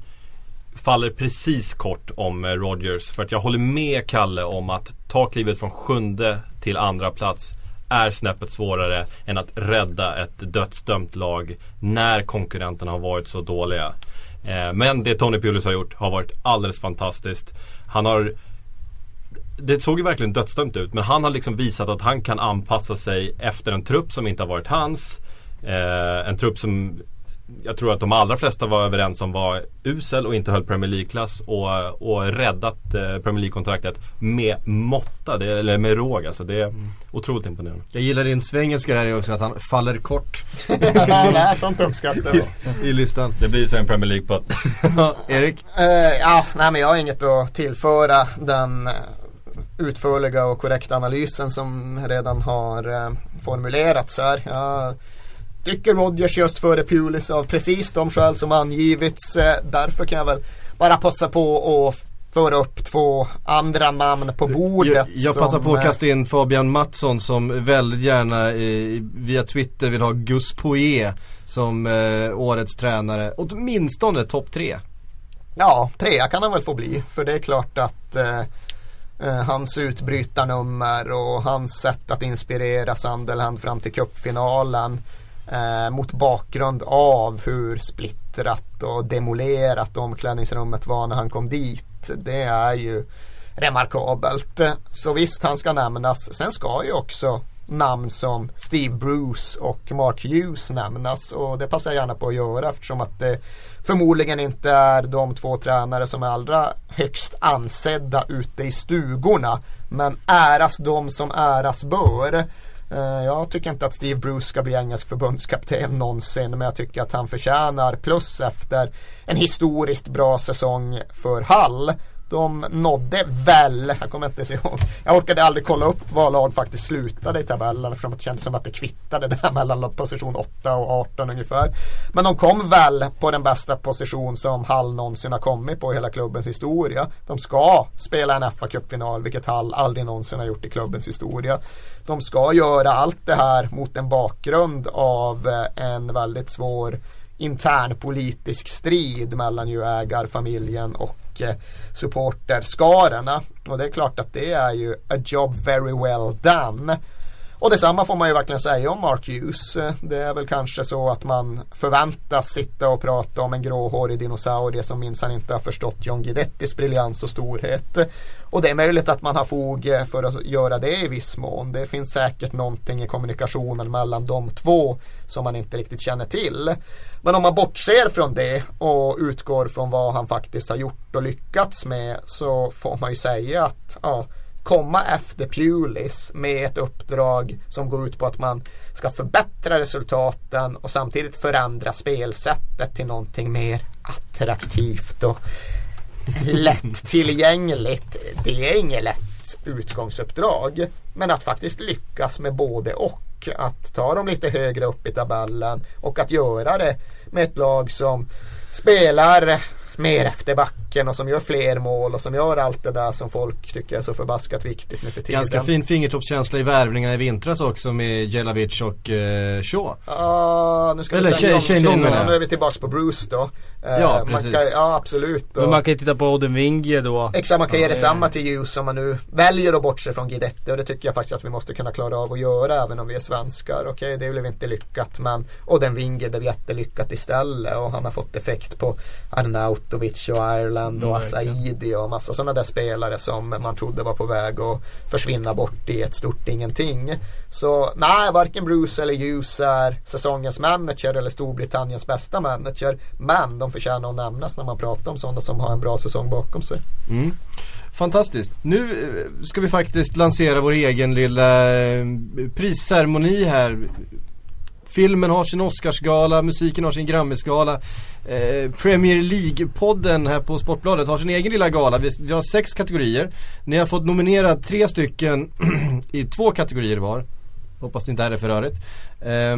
faller precis kort om eh, Rodgers. För att jag håller med Kalle om att ta klivet från sjunde till andra plats är snäppet svårare än att rädda ett dödsdömt lag när konkurrenterna har varit så dåliga. Eh, men det Tony Pulis har gjort har varit alldeles fantastiskt. Han har det såg ju verkligen dödsdömt ut men han har liksom visat att han kan anpassa sig efter en trupp som inte har varit hans. Eh, en trupp som jag tror att de allra flesta var överens om var usel och inte höll Premier League-klass och, och räddat eh, Premier League-kontraktet med måtta, det, eller med råg alltså. Det är mm. otroligt imponerande. Jag gillar din svengelska där också, att han faller kort. Nej, sånt uppskattar jag. I listan. Det blir så en Premier League-putt. Erik? Uh, ja, nej men jag har inget att tillföra den uh, utförliga och korrekta analysen som redan har uh, formulerats här. Jag tycker Rodgers just före Pulis av precis de skäl som angivits. Eh, därför kan jag väl bara passa på att föra upp två andra namn på bordet. Jag, jag passar på att eh, kasta in Fabian Mattsson som väldigt gärna eh, via Twitter vill ha Gus Poirier som eh, årets tränare. Åtminstone topp tre. Ja, trea kan han väl få bli. För det är klart att eh, eh hans utbrytarnummer och hans sätt att inspirera Sunderland fram till cupfinalen Eh, mot bakgrund av hur splittrat och demolerat omklädningsrummet var när han kom dit. Det är ju remarkabelt. Så visst, han ska nämnas. Sen ska ju också namn som Steve Bruce och Mark Hughes nämnas och det passar jag gärna på att göra eftersom att det förmodligen inte är de två tränare som är allra högst ansedda ute i stugorna. Men äras de som äras bör. Eh, jag tycker inte att Steve Bruce ska bli engelsk förbundskapten någonsin men jag tycker att han förtjänar plus efter en historiskt bra säsong för Hall de nådde väl, jag kommer inte ihåg, jag orkade aldrig kolla upp var lag faktiskt slutade i tabellen eftersom det kändes som att det kvittade där mellan position 8 och 18 ungefär. Men de kom väl på den bästa position som Hall någonsin har kommit på i hela klubbens historia. De ska spela en FA-cupfinal, vilket Hall aldrig någonsin har gjort i klubbens historia. De ska göra allt det här mot en bakgrund av eh, en väldigt svår internpolitisk strid mellan ju ägarfamiljen och eh, supporterskarorna. Och det är klart att det är ju a job very well done. Och detsamma får man ju verkligen säga om Mark Hughes. Det är väl kanske så att man förväntas sitta och prata om en gråhårig dinosaurie som minsann inte har förstått John Guidettis briljans och storhet. Och det är möjligt att man har fog för att göra det i viss mån. Det finns säkert någonting i kommunikationen mellan de två som man inte riktigt känner till. Men om man bortser från det och utgår från vad han faktiskt har gjort och lyckats med så får man ju säga att ja, komma efter Pulis med ett uppdrag som går ut på att man ska förbättra resultaten och samtidigt förändra spelsättet till någonting mer attraktivt och lättillgängligt. Det är inget lätt utgångsuppdrag. Men att faktiskt lyckas med både och. Att ta dem lite högre upp i tabellen och att göra det med ett lag som spelar mer efter backen och som gör fler mål och som gör allt det där som folk tycker är så förbaskat viktigt nu för tiden. Ganska fin fingertoppskänsla i värvningarna i vintras också med Jelavic och uh, Shaw. Ja, uh, nu ska Eller vi Shane Long Nu är vi tillbaka på Bruce då. Uh, ja, precis. Kan, ja, absolut. Och, Men man kan ju titta på Oden Winge då. Exakt, man kan ja, ge detsamma till Hughes om man nu väljer att bortse från Guidetti och det tycker jag faktiskt att vi måste kunna klara av att göra även om vi är svenskar. Okej, okay, det blev inte lyckat men Oden Winge blev jättelyckat istället och han har fått effekt på Arnaut Arnautovic och Ireland och Mm, Asaidi och massa sådana där spelare som man trodde var på väg att försvinna bort i ett stort ingenting. Så nej, varken Bruce eller Hughes är säsongens manager eller Storbritanniens bästa manager. Men de förtjänar att nämnas när man pratar om sådana som har en bra säsong bakom sig. Mm. Fantastiskt. Nu eh, ska vi faktiskt lansera vår egen lilla eh, prisceremoni här. Filmen har sin Oscarsgala, musiken har sin Grammisgala. Eh, Premier League-podden här på Sportbladet har sin egen lilla gala. Vi, vi har sex kategorier. Ni har fått nominera tre stycken i två kategorier var. Hoppas det inte är det för rörigt. Eh,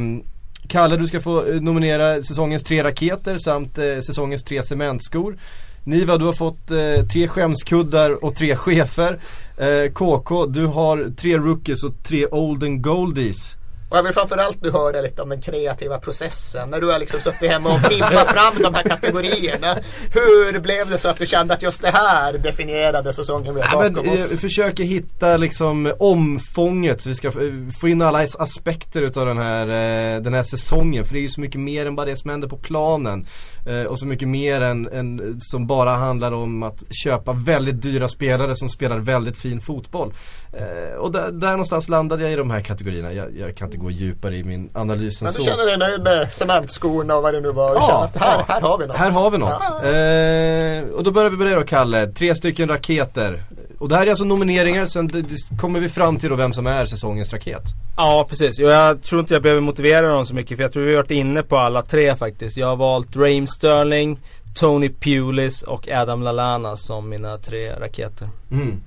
Kalle, du ska få eh, nominera säsongens tre raketer samt eh, säsongens tre cementskor. Niva, du har fått eh, tre skämskuddar och tre chefer. Eh, KK, du har tre rookies och tre olden goldies. Och jag vill framförallt nu höra lite om den kreativa processen. När du har liksom suttit hemma och fimpat fram de här kategorierna. Hur blev det så att du kände att just det här definierade säsongen vi har bakom oss? eh, försöker hitta liksom omfånget så vi ska få in alla as- aspekter utav den här, eh, den här säsongen. För det är ju så mycket mer än bara det som händer på planen. Eh, och så mycket mer än, än som bara handlar om att köpa väldigt dyra spelare som spelar väldigt fin fotboll. Eh, och där, där någonstans landade jag i de här kategorierna. Jag, jag kan inte gå djupare i min analys än Men du så. känner dig nöjd med cementskorna och vad det nu var? Ja, att här, ja. här har vi något. Här har vi något. Ja. Eh, och då börjar vi med det då Kalle. Tre stycken raketer. Och det här är alltså nomineringar, sen d- d- kommer vi fram till då vem som är säsongens raket. Ja precis, och jag tror inte jag behöver motivera dem så mycket för jag tror vi har varit inne på alla tre faktiskt. Jag har valt Raheem Sterling, Tony Pulis och Adam Lallana som mina tre raketer. Mm.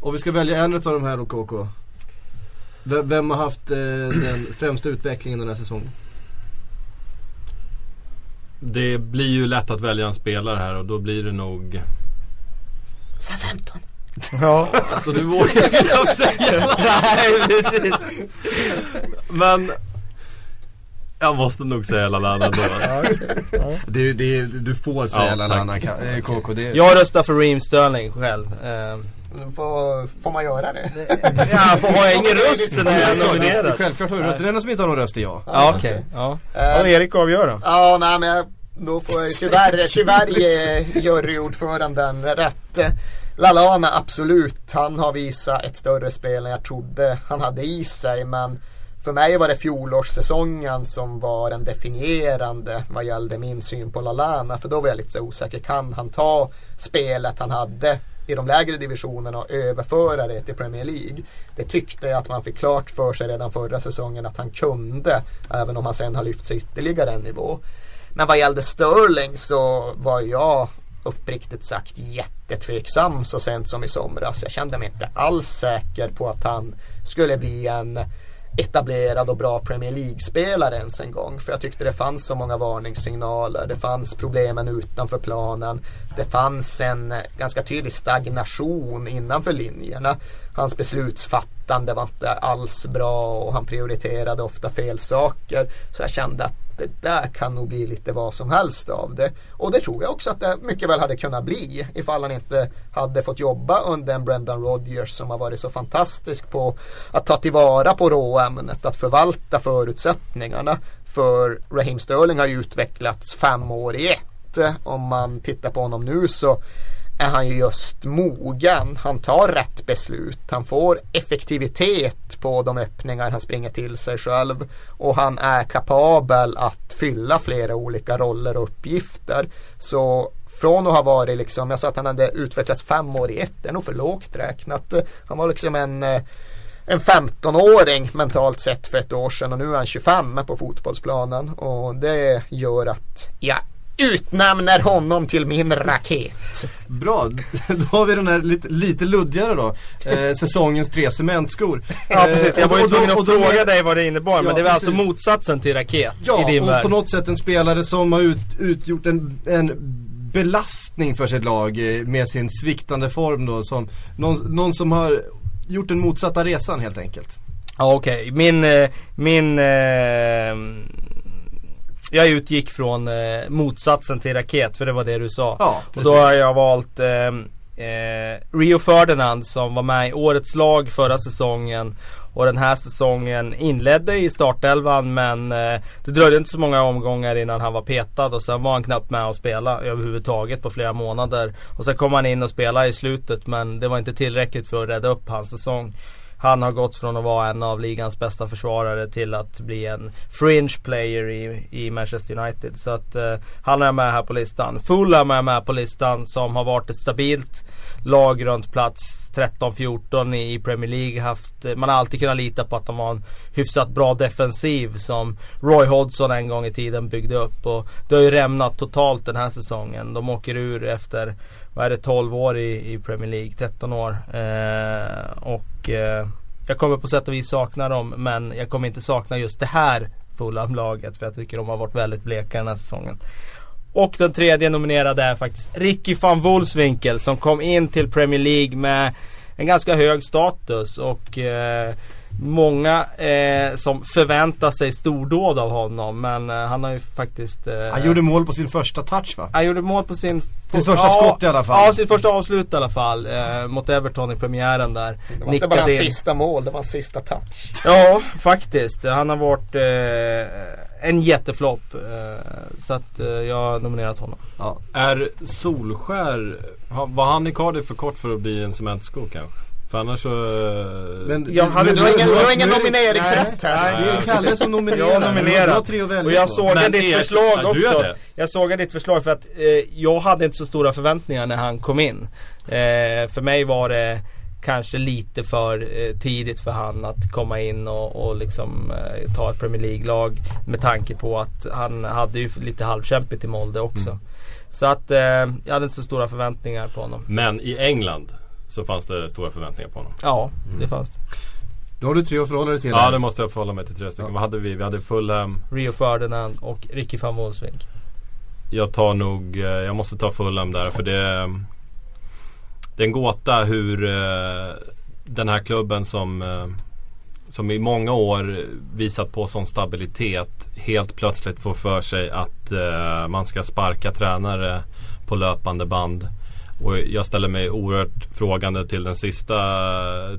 Och vi ska välja en av de här då KK. V- vem har haft eh, den främsta utvecklingen den här säsongen? Det blir ju lätt att välja en spelare här och då blir det nog Southampton. Ja, Alltså du vågar knappt säga nej precis. Men Jag måste nog säga Lallana då alltså. Det, det, du får säga Ja, Lallana tack. Ka- eh, Jag röstar för Raheem Sterling själv. Ehm, Får, får man göra det? ja, får har jag ingen röst när jag är Självklart, nominerad? Självklart har du rätt. Den enda som inte har någon röst är jag. Ja okej, ja. Eh, Ja, Erik avgör då. Ja, nej men jag, då får jag tyvärr, tyvärr ge juryordföranden rätt. Lalana absolut, han har visat ett större spel än jag trodde han hade i sig. Men för mig var det fjolårssäsongen som var den definierande vad gällde min syn på Lalana. För då var jag lite så osäker, kan han ta spelet han hade i de lägre divisionerna och överföra det till Premier League. Det tyckte jag att man fick klart för sig redan förra säsongen att han kunde. Även om han sen har lyft sig ytterligare en nivå. Men vad gällde Sterling så var jag uppriktigt sagt jättetveksam så sent som i somras. Jag kände mig inte alls säker på att han skulle bli en etablerad och bra Premier League-spelare ens en gång. För jag tyckte det fanns så många varningssignaler. Det fanns problemen utanför planen. Det fanns en ganska tydlig stagnation innanför linjerna. Hans beslutsfattande var inte alls bra och han prioriterade ofta fel saker. Så jag kände att det där kan nog bli lite vad som helst av det. Och det tror jag också att det mycket väl hade kunnat bli ifall han inte hade fått jobba under en Brendan Rodgers som har varit så fantastisk på att ta tillvara på råämnet, att förvalta förutsättningarna. För Raheem Sterling har ju utvecklats fem år i ett. Om man tittar på honom nu så är han ju just mogen. Han tar rätt beslut. Han får effektivitet på de öppningar han springer till sig själv. Och han är kapabel att fylla flera olika roller och uppgifter. Så från att ha varit liksom, jag sa att han hade utvecklats fem år i ett, det är nog för lågt räknat. Han var liksom en eh, en 15-åring mentalt sett för ett år sedan och nu är han 25 på fotbollsplanen och det gör att jag utnämner honom till min raket. Bra, då har vi den här lite, lite luddigare då. Eh, säsongens tre cementskor. Ja precis, jag var ju Eh, och då- tvungen att fråga dig vad det innebar men Ja, det var alltså precis. motsatsen till raket Ja, i din och värld. på något sätt en spelare som har ut, utgjort en, en belastning för sitt lag eh, med sin sviktande form då. Som, någon, någon som har gjort den motsatta resan helt enkelt. Ja okej, min, eh, min eh, Jag utgick från eh, motsatsen till raket för det var det du sa. Ja, Och då har jag valt eh, eh, Rio Ferdinand som var med i årets lag förra säsongen. Och den här säsongen inledde i startelvan men eh, det dröjde inte så många omgångar innan han var petad och sen var han knappt med och spela överhuvudtaget på flera månader. Och sen kom han in och spelade i slutet men det var inte tillräckligt för att rädda upp hans säsong. Han har gått från att vara en av ligans bästa försvarare till att bli en fringe player i, i Manchester United. Så att eh, han är med här på listan. Fulham är med på listan som har varit ett stabilt lag runt plats 13-14 i, i Premier League. Haft, eh, man har alltid kunnat lita på att de har en hyfsat bra defensiv som Roy Hodgson en gång i tiden byggde upp. Och det har ju rämnat totalt den här säsongen. De åker ur efter vad är det, 12 år i, i Premier League, 13 år. Eh, och eh, jag kommer på sätt och vis sakna dem men jag kommer inte sakna just det här Fulham-laget för jag tycker de har varit väldigt bleka den här säsongen. Och den tredje nominerade är faktiskt Ricky van Wolfswinkel som kom in till Premier League med en ganska hög status och eh, många eh, som förväntar sig stordåd av honom men eh, han har ju faktiskt eh, Han gjorde mål på sin första touch va? Han gjorde mål på sin Sitt första skott i alla fall. Ja, sitt första avslut i alla fall eh, mot Everton i premiären där. Det var inte bara hans sista mål, det var hans sista touch. Ja, faktiskt. Han har varit eh, en jätteflopp. Eh, så att eh, jag har nominerat honom. Ja. Är Solskär, var han i Cardiff för kort för att bli en cementsko kanske? För annars så... Men, Jag hade, du, har ingen, du har ingen nomineringsrätt här. Nej, det är Kalle som nominerar. Jag nominerar. Du har tre att välja Och jag på. såg Men ditt är- förslag gör också. Jag såg ditt förslag för att eh, jag hade inte så stora förväntningar när han kom in. Eh, för mig var det kanske lite för eh, tidigt för han att komma in och, och liksom eh, ta ett Premier League-lag. Med tanke på att han hade ju lite halvkämpigt i Molde också. Mm. Så att eh, jag hade inte så stora förväntningar på honom. Men i England så fanns det stora förväntningar på honom. Ja, det fanns det. Då har du tre att förhålla dig till. Ja det måste jag förhålla mig till tre stycken. Ja. Vad hade vi? Vi hade Fulham. Rio Ferdinand och Ricky van Wolfswinkel. Jag tar nog, eh, jag måste ta Fulham där för det Det är en gåta hur eh, den här klubben som eh, Som i många år visat på sån stabilitet Helt plötsligt får för sig att eh, man ska sparka tränare på löpande band och jag ställer mig oerhört frågande till den sista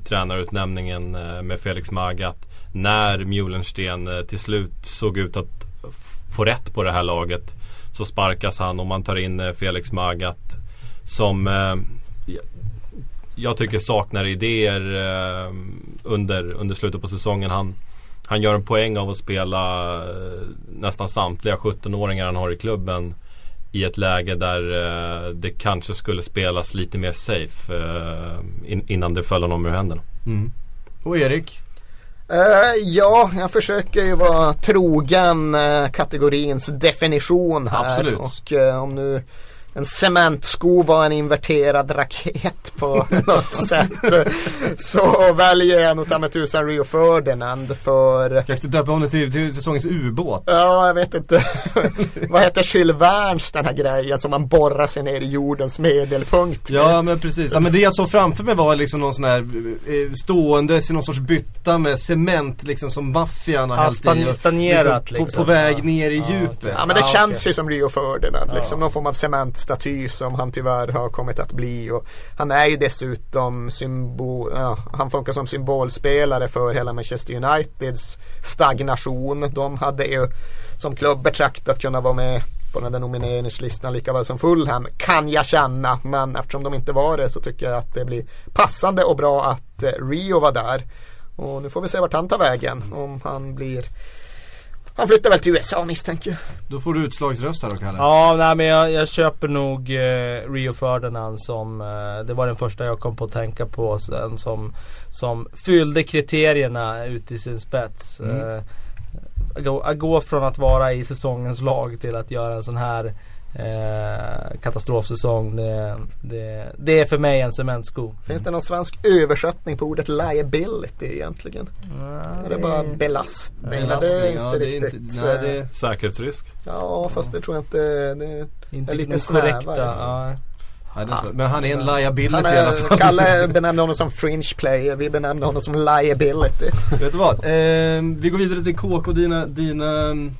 tränarutnämningen eh, med Felix Magath. När Mjulensten eh, till slut såg ut att få rätt på det här laget så sparkas han och man tar in eh, Felix Magath som jag- tycker saknar idéer under, under slutet på säsongen. Han, han gör en poäng av att spela nästan samtliga 17-åringar han har i klubben i ett läge där eh, det kanske skulle spelas lite mer safe eh, in, innan det föll honom ur händerna. Mm. Och Erik? Eh, ja, jag försöker ju vara trogen uh, kategorins definition här. Absolut. Och eh, om nu en cementsko var en inverterad raket på något sätt. Så väljer jag nog ta mig tusan Rio Ferdinand för Kanske döpa om det till, till säsongens ubåt. Ja, jag vet inte. Vad heter Jules Vernes den här grejen som man borrar sig ner i jordens medelpunkt med? Ja men precis, ja, men det jag såg framför mig var liksom någon sån här eh, stående i någon sorts bytta med cement liksom som maffian har Ja, hällt i. stagnerat, På, liksom. på väg Ja. ner i Ja, djupet. Ja men det Ah, känns okej. ju som Rio Ferdinand liksom. Någon form av staty som han tyvärr har kommit att bli. Och han är ju dessutom symbol, ja, han funkar som symbolspelare för hela Manchester Uniteds stagnation. De hade ju som klubb betraktat kunna vara med på den där nomineringslistan lika väl som Fulham kan jag känna. Men eftersom de inte var det så tycker jag att det blir passande och bra att eh, Rio var där. Och nu får vi se vart han tar vägen. Om han blir han flyttar väl till USA misstänker jag. Då får du utslagsröst här då Kalle. Ja, nej men jag, jag köper nog eh, Rio Ferdinand som Det var den första jag kom på att tänka på sen som Som fyllde kriterierna ut i sin spets Mm. eh, att, gå, att gå från att vara i säsongens lag till att göra en sån här eh, Katastrofsäsong det, det, det är för mig en cementsko Finns det någon svensk översättning på ordet liability egentligen? Är det bara belastning? Men det är inte ja, det är riktigt. inte, nej, det, eh, Säkerhetsrisk. Ja fast det tror jag inte. Det, Inte är lite snävare. korrekta ja. nej, är så. Men han är en liability han i alla är, fall. Kalle benämnde honom som fringe player. Vi benämnde honom som liability. Vet du vad? Eh, vi går vidare till KK, dina, dina mm,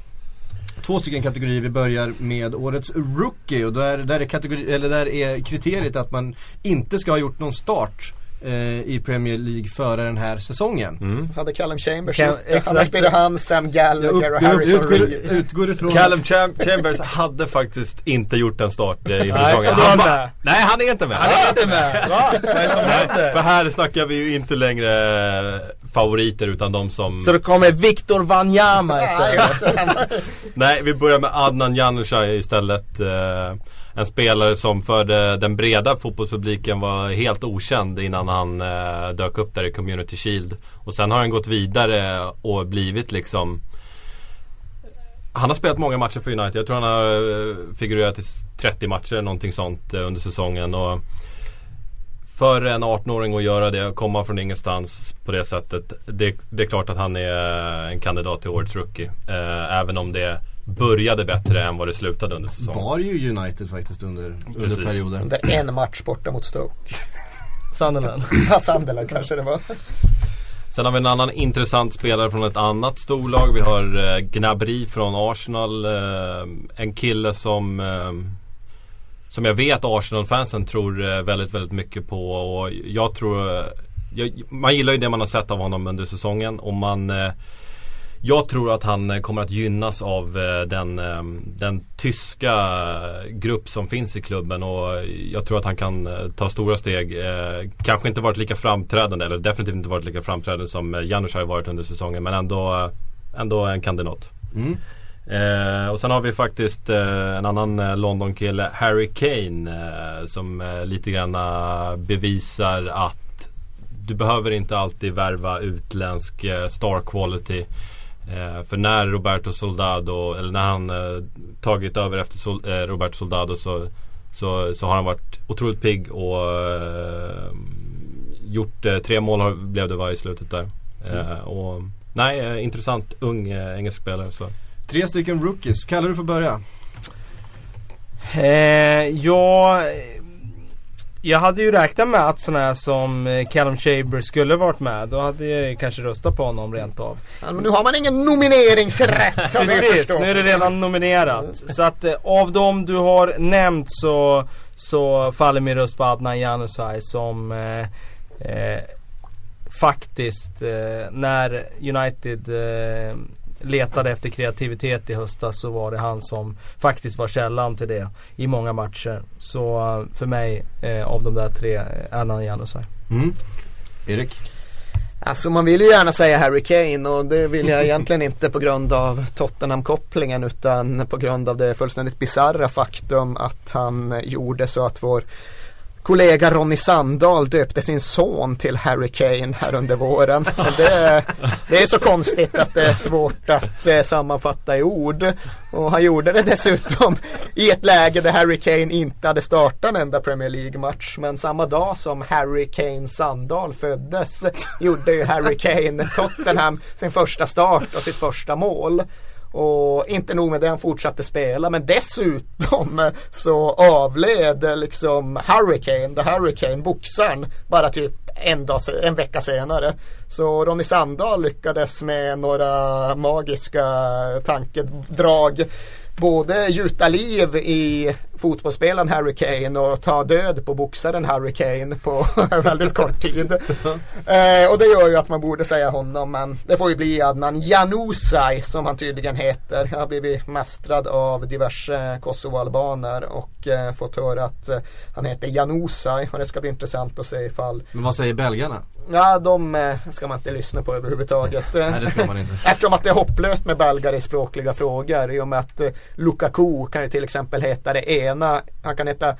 två stycken kategorier. Vi börjar med årets rookie och där, där, är kategori, eller där är kriteriet att man inte ska ha gjort någon start i Premier League före den här säsongen. Mm. Hade Callum Chambers det? Annars blir det han, Sam Gallagher och Harrison utgår, Reed. utgår ifrån Callum Cham- Chambers hade faktiskt inte gjort en start eh, inför Nej, säsongen. han med. Nej, han är inte med. Han är inte med. Va? Vad är det som händer? för här snackar vi ju inte längre eh, favoriter utan de som... Så då kommer Victor Wanyama istället. Nej, vi börjar med Adnan Januzaj istället. Eh, en spelare som för de, den breda fotbollspubliken var helt okänd innan han eh, dök upp där i Community Shield. Och sen har han gått vidare och blivit liksom han har spelat många matcher för United. Jag tror han har eh, figurerat i 30 matcher någonting sånt eh, under säsongen. Och för en 18-åring att göra det, komma från ingenstans på det sättet. Det, det är klart att han är en kandidat till årets rookie. Eh, även om det började bättre än vad det slutade under säsongen. Bar ju United faktiskt under, Precis. under perioder. Under en match borta mot Stoke. Sunderland. Ja, Sunderland kanske det var. Sen har vi en annan intressant spelare från ett annat storlag. Vi har eh, Gnabry från Arsenal. Eh, en kille som eh, som jag vet Arsenal-fansen tror eh, väldigt, väldigt mycket på. Och jag tror jag, Man gillar ju det man har sett av honom under säsongen. Och man eh, jag tror att han eh, kommer att gynnas av den, den tyska grupp som finns i klubben och jag tror att han kan ta stora steg. Kanske inte varit lika framträdande eller definitivt inte varit lika framträdande som eh, Janusz har varit under säsongen men ändå, ändå en kandidat. Mm. Eh, och sen har vi faktiskt eh, en annan eh, London-kille, Harry Kane, eh, som eh, lite grann bevisar att du behöver inte alltid värva utländsk eh, star quality. För när Roberto Soldado, eller när han tagit över efter Sol, Roberto Soldado så, så, så har han varit otroligt pigg och gjort tre mål har, blev det var i slutet där. Eh, och, nej, intressant ung engelsk spelare. Så. Tre stycken rookies. Kalle du får börja. Eh, ja, jag hade ju räknat med att sådana här som eh, Callum Chambers skulle varit med. Då hade jag ju kanske röstat på honom rent av. Ja, men nu har man ingen nomineringsrätt. Precis, nu är det redan nominerat. Så att eh, av dem du har nämnt så, så faller min röst på Adnan Januzaj som eh, eh, faktiskt eh, när United eh, letade efter kreativitet i höstas så var det han som faktiskt var källan till det i många matcher. Så eh, för mig eh, av de där tre, eh, Adnan Januzaj. Mm. Erik? Alltså man vill ju gärna säga Harry Kane och det vill jag egentligen inte på grund av Tottenham-kopplingen utan på grund av det fullständigt bizarra faktum att han gjorde så att vår kollega Ronny Sandahl döpte sin son till Harry Kane här under våren. Det är, det är så konstigt att det är svårt att eh, sammanfatta i ord. Och han gjorde det dessutom i ett läge där Harry Kane inte hade startat en enda Premier League-match. Men samma dag som Harry Kane Sandahl föddes gjorde ju Harry Kane Tottenham sin första start och sitt första mål. Och inte nog med det, han fortsatte spela men dessutom så avled eh, liksom Hurricane, the Hurricane, boxaren bara typ en, dag, en vecka senare. Så Ronny Sandahl lyckades med några magiska tankedrag både gjuta liv i fotbollsspelaren Harry Kane och ta död på boxaren Harry Kane på väldigt kort tid. Eh, och det gör ju att man borde säga honom men det får ju bli Adnan Januzaj som han tydligen heter. Jag har blivit mästrad av diverse kosovoalbaner och eh, fått höra att eh, han heter Januzaj och det ska bli intressant att se ifall Men vad säger belgarna? Ja, de eh, ska man inte lyssna på överhuvudtaget. Nej det ska man inte. Eftersom att det är hopplöst med belgare i språkliga frågor i och med att eh, Lukaku kan ju till exempel heta det ena, han kan heta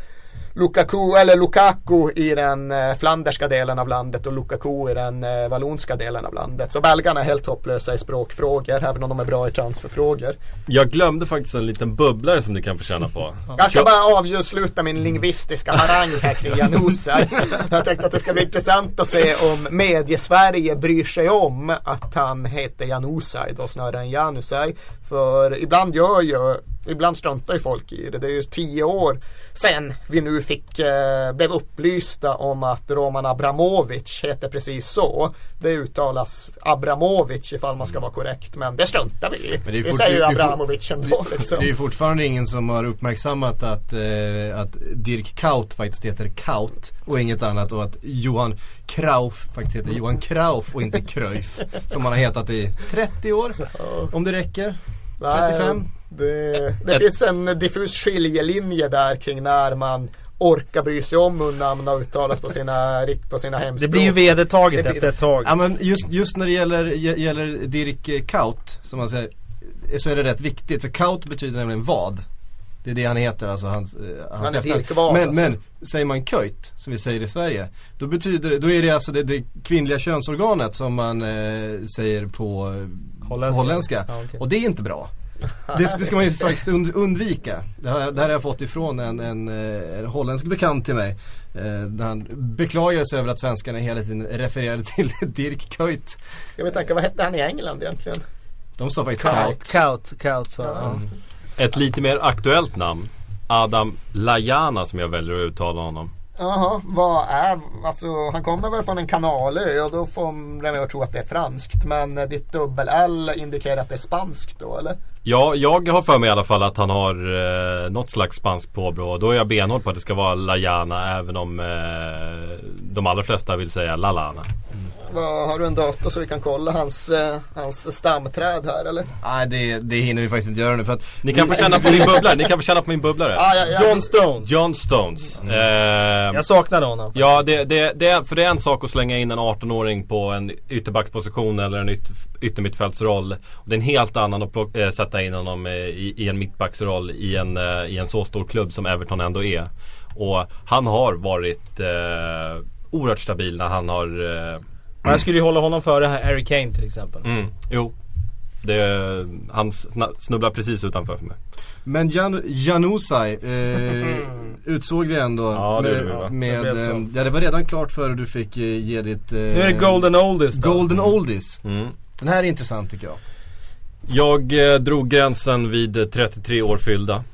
Lukaku eller Lukaku i den eh, flanderska delen av landet och Lukaku i den eh, vallonska delen av landet. Så belgarna är helt hopplösa i språkfrågor även om de är bra i transferfrågor. Jag glömde faktiskt en liten bubblare som ni kan känna på. Jag ska bara avsluta min lingvistiska harang här kring Januzaj. Jag tänkte att det ska bli intressant att se om Mediesverige bryr sig om att han heter Januzaj då snarare än Januzaj. För ibland gör ju ibland struntar ju folk i det. Det är ju tio år sen vi nu fick, eh, blev upplysta om att Roman Abramovic heter precis så. Det uttalas Abramovic ifall man ska vara korrekt men det struntar vi i. Vi säger ju Abramovic ändå liksom. Det är ju fortfarande ingen som har uppmärksammat att, eh, att Dirk Kaut faktiskt heter Kaut och inget annat och att Johan Krauf faktiskt heter Johan Krauf och inte Cruyff. som han har hetat i 30 år. Om det räcker. 35? Det, det finns en diffus skiljelinje där kring när man orkar bry sig om hur namn har uttalats på sina, på sina Det hemspråk. blir ju vedertaget Det blir- efter ett tag. Ja men just, just när det gäller, gä- gäller Dirk Kaut som man säger så är det rätt viktigt för Kaut betyder nämligen vad. Det är det han heter, alltså hans, eh, hans Han är efternamn. Dirk vad, Men, alltså. men säger man köjt, som vi säger i Sverige, då betyder det, då är det alltså det, det kvinnliga könsorganet som man eh, säger på Holländska. holländska. Ja, okej. Och det är inte bra. Det, det ska man ju faktiskt und, undvika. Det här, det här har jag fått ifrån en, en, eh, en holländsk bekant till mig. Eh, där han beklagade sig över att svenskarna hela tiden refererade till Dirk Kuyt. Jag vet inte, vad hette han i England egentligen? De sa faktiskt Kaut. Kaut. Kaut, sa Ja, just Ett lite mer aktuellt namn. Adam Lajana som jag väljer att uttala honom. Jaha, vad är, alltså han kommer väl från en kanalö och då får man väl tro att det är franskt. Men ditt dubbel-L indikerar att det är spanskt då eller? Ja, jag har för mig i alla fall att han har eh, något slags spanskt påbrå. Då är jag benhård på att det ska vara Lajana även om eh, de allra flesta vill säga Lalana. Vad, har du en dator så vi kan kolla hans, eh, hans stamträd här eller? Nej det, det hinner vi faktiskt inte göra nu för att Ni kan få känna på min bubblare. Ni kan få känna på min bubblare. Ah, ja, ja. John Stones. John Stones. Eh, Jag saknade honom. Ja, det, det, det är, för det är en sak att slänga in en 18-åring på en ytterbacksposition eller en yt, yttermittfältsroll. Och det är en helt annan att plock, äh, sätta in honom eh, i, i en mittbacksroll i en, eh, i en så stor klubb som Everton ändå är. Och han har varit eh, oerhört stabil när han har... Eh, Men Jag skulle ju hålla honom före Harry Kane till exempel. mm, jo. Det, han snubblar precis utanför för mig. Men Jan, Janusaj eh, utsåg vi ändå Ja, det med, vi, med Det eh, ja det var redan klart före du fick eh, ge ditt eh, Nu är det Golden Oldies då. Golden Oldies. Mm. Den här är intressant tycker jag. Jag eh, drog gränsen vid eh, 33 år fyllda.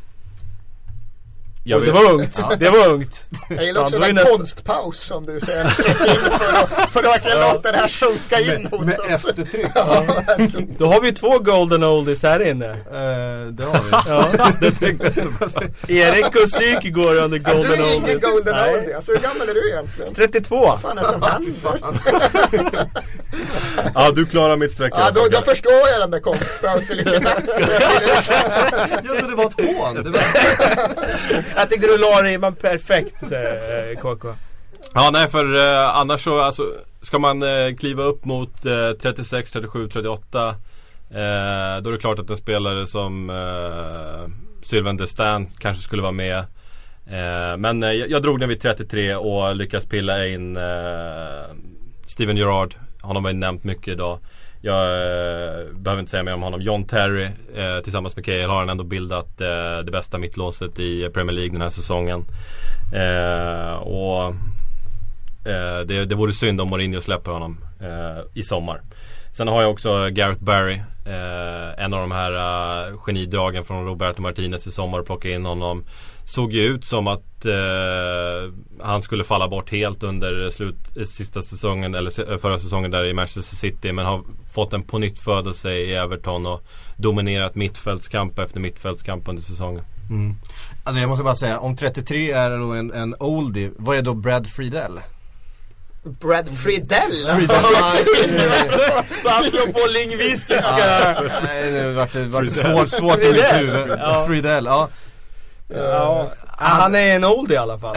Jag det var ungt. Det var ungt. Jag gillar också det den nästan- konstpaus som du säger. För att, för att verkligen låta det här sjunka in hos Med oss. eftertryck. Ja. Då har vi två Golden Oldies här inne. Eh, det har vi. Ja. Erik och Psyk går under Ja, Golden du är ingen Oldies. Golden Nej. Oldie. Alltså hur gammal är du egentligen? 32. Vad fan är det som händer? Ja, du klarar mitt streck. Ja, då, då förstår jag den där konstpausen lite bättre. ja så det var ett hån. Jag tyckte du la dig perfekt KK. Eh, ja nej för eh, annars så alltså, ska man eh, kliva upp mot eh, 36, 37, 38 eh, Då är det klart att en spelare som eh, Sylvain Destin kanske skulle vara med. Eh, Men eh, jag, jag drog den vid 33 och lyckas pilla in eh, Steven Gerrard. Honom har jag nämnt mycket idag jag eh, behöver inte säga mer om honom. John Terry eh, tillsammans med Cahill har han ändå bildat eh, det bästa mittlåset i Premier League den här säsongen. Eh, och eh, det, det vore synd om Mourinho släpper honom eh, i sommar. Sen har jag också Gareth Barry. Eh, en av de här eh, genidragen från Roberto Martinez i sommar plocka in honom. Såg ju ut som att eh, han skulle falla bort helt under slut, eh, sista säsongen eller förra säsongen där i Manchester City. Men har fått en pånyttfödelse i Everton och dominerat mittfältskamp efter mittfältskamp under säsongen. Mm. Alltså jag måste bara säga, om 33 är då en, en oldie, vad är då Brad Friedel? Brad Friedel. Alltså, Han slår på lingvistiska. Nej, nu vart det, vart det svårt, svårt i mitt Friedel. huvud. Ja. Friedel, ja. Ja. Han är en oldie i alla fall.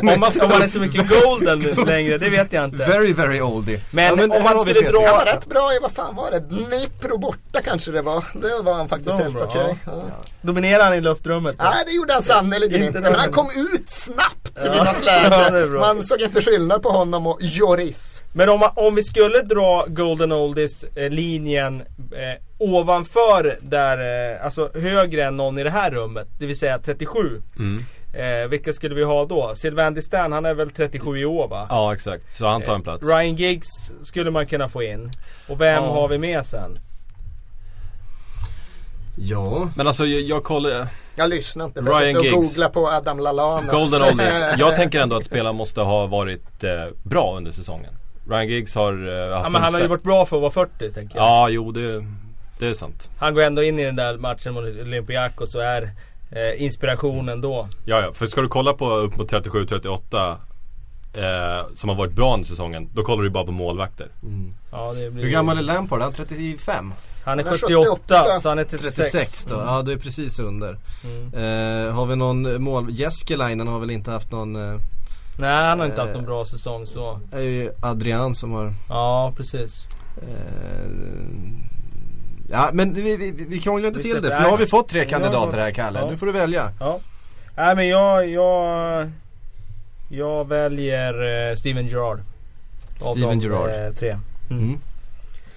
om, man, om man är så mycket golden längre, det vet jag inte. Very, very oldie. Men Ja, om här man skulle dra- Han var rätt bra i, vad fan var det? Dnipro borta kanske det var. Det var han faktiskt helt okej. Ja. Dominerar han i luftrummet? då? Nej det gjorde han sannerligen Inte. Men han kom ut snabbt vid något Ja, läge. Man såg inte skillnad på honom och Joris. Men om, om vi skulle dra Golden Oldies eh, linjen eh, ovanför där, eh, alltså högre än någon i det här rummet, det vill säga 37. Mm. Eh, vilka skulle vi ha då? Sylvain Distan, han är väl 37 i år va? Ja exakt, så han tar en plats. Eh, Ryan Giggs skulle man kunna få in. Och vem Ja. har vi med sen? Ja. Men alltså jag, jag kollar Jag lyssnar inte för jag Ryan och Giggs. googlar på Adam Lallanas. Golden Oldies. Jag tänker ändå att spelaren måste ha varit eh, bra under säsongen. Ryan Giggs har eh, haft Ja, men han har ju varit bra för att vara 40 tänker jag. Ja, jo det, det är sant. Han går ändå in i den där matchen mot Olympiakos och är eh, inspirationen då. Ja, ja. För ska du kolla på upp mot 37-38 eh, som har varit bra under säsongen. Då kollar du bara på målvakter. Ja, det blir Hur gammal är Lampard? Han är 35? Han är Han är 78, 78, så han är 36. 36 då? Ja det är precis under. Mm. Eh, har vi någon mål? Jeskelainen har väl inte haft någon eh, Nej, han har inte haft någon bra säsong så. är ju Adrian som har Ja, precis. Ja men vi, vi, vi krånglar inte Vi till det för nu har vi fått tre kandidater här Kalle. ja. Nu får du välja. Ja. Nej men jag, jag, jag väljer eh, Steven Gerrard. Steven Gerrard. eh, tre. Mm.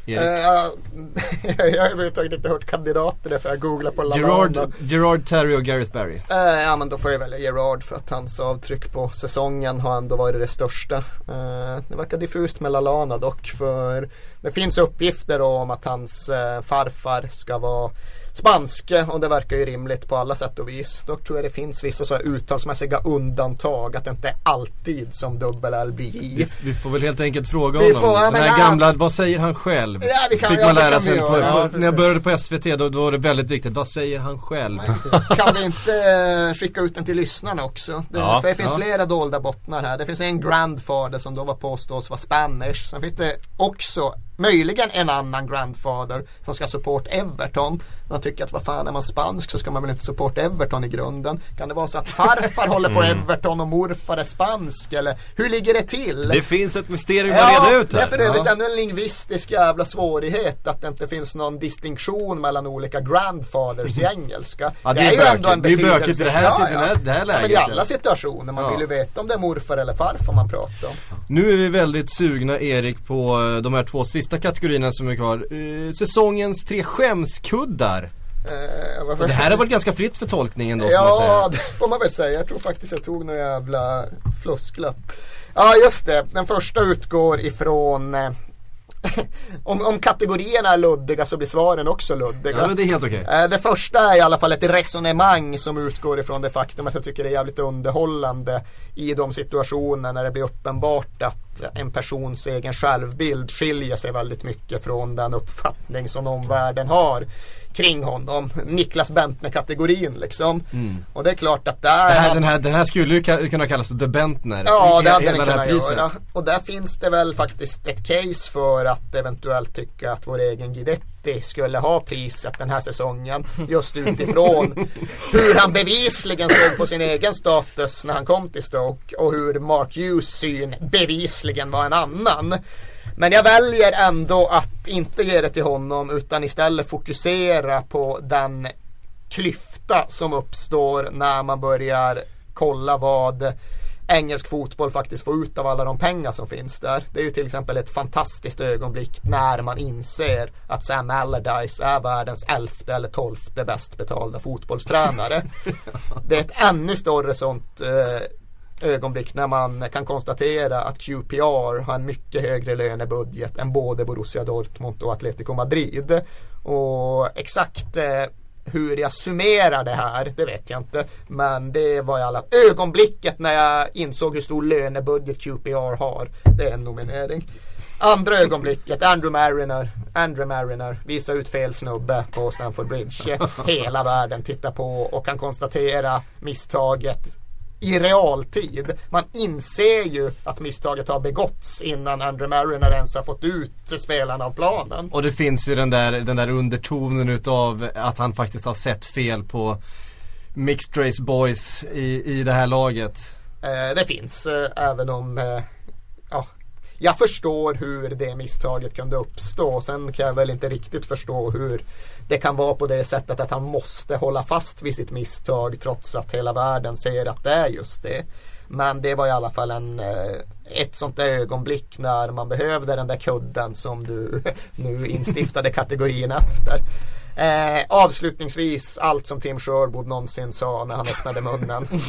Erik. Eh, jag har överhuvudtaget inte hört kandidater för jag googlar på Gerard. Gerard Terry och Gareth Barry. Eh, ja men då får jag välja Gerard för att hans avtryck på säsongen har ändå varit det största. Eh, det verkar diffust med Lalana dock för det finns uppgifter om att hans eh, farfar ska vara spanske och det verkar ju rimligt på alla sätt och vis. Dock tror jag det finns vissa så uttalsmässiga undantag att det inte är alltid som dubbel L blir Vi, vi får väl helt enkelt fråga Vi honom. får- Den här ja. gamla, vad säger han själv? Ja, kan- Fick man lära sig på, på, när jag började på SVT då, då var det väldigt viktigt. Vad säger han själv? Kan vi inte eh, skicka ut den till lyssnarna också? Det, Ja, för det finns flera dolda bottnar här. Det finns en grandfather som då var påstås vara Spanish. Sen finns det också möjligen en annan grandfather som ska support Everton. Man tycker att vad fan är man spansk så ska man väl inte support Everton i grunden. Kan det vara så att farfar håller på Everton och morfar är spansk eller hur ligger det till? Det finns ett mysterium att Ja, reda ut det är för här. övrigt Ja. ännu en lingvistisk jävla svårighet att det inte finns någon distinktion mellan olika grandfathers i engelska. Ja, det är bökigt. Det är betydelse- bökigt i det här- Ja, i det här- det här Ja, men i läget, alla situationer. Man vill ju veta om det är morfar eller farfar man pratar om. Nu är vi väldigt sugna Erik på eh, de här två sista kategorierna som är kvar. Eh, säsongens tre skämskuddar. Eh, det här har varit ganska fritt för tolkningen då får man Ja, säga. det får man väl säga. Jag tror faktiskt jag tog någon jävla flusklapp. Ja, just det. Den första utgår ifrån eh, om, om kategorierna är luddiga så blir svaren också luddiga. Ja men det är helt okej. Eh, Det första är i alla fall ett resonemang som utgår ifrån det faktum att jag tycker det är jävligt underhållande i de situationer när det blir uppenbart att en persons egen självbild skiljer sig väldigt mycket från den uppfattning som omvärlden har kring honom. Niklas Bentner-kategorin liksom. Och det är klart att där Det här, den, här, den här skulle ju kunna kallas The Bentner. Ja, det hade den kunnat göra. Och där finns det väl faktiskt ett case för att eventuellt tycka att vår egen Guidetti skulle ha priset den här säsongen. Just utifrån hur han bevisligen såg på sin egen status när han kom till Stoke och hur Mark Hughes syn bevisligen var en annan. Men jag väljer ändå att inte ge det till honom utan istället fokusera på den klyfta som uppstår när man börjar kolla vad engelsk fotboll faktiskt får ut av alla de pengar som finns där. Det är ju till exempel ett fantastiskt ögonblick när man inser att Sam Allardyce är världens elfte eller tolfte bäst betalda fotbollstränare. Det är ett ännu större sånt eh, ögonblick när man kan konstatera att QPR har en mycket högre lönebudget än både Borussia Dortmund och Atletico Madrid. Och exakt eh, hur jag summerar det här, det vet jag inte. Men det var i alla ögonblicket när jag insåg hur stor lönebudget QPR har. Det är en nominering. Andra ögonblicket, Andrew Mariner, Andrew Mariner visar ut fel snubbe på Stamford Bridge. Hela världen tittar på och kan konstatera misstaget i realtid. Man inser ju att misstaget har begåtts innan Andrew Mariner ens har fått ut spelarna av planen. Och det finns ju den där, den där undertonen utav att han faktiskt har sett fel på Mixed Race Boys i, i det här laget. Eh, det finns, eh, även om eh, ja, jag förstår hur det misstaget kunde uppstå. Sen kan jag väl inte riktigt förstå hur det kan vara på det sättet att han måste hålla fast vid sitt misstag trots att hela världen säger att det är just det. Men det var i alla fall en, eh, ett sånt där ögonblick när man behövde den där kudden som du nu instiftade kategorin efter. Eh, avslutningsvis, allt som Tim Sherwood någonsin sa när han öppnade munnen.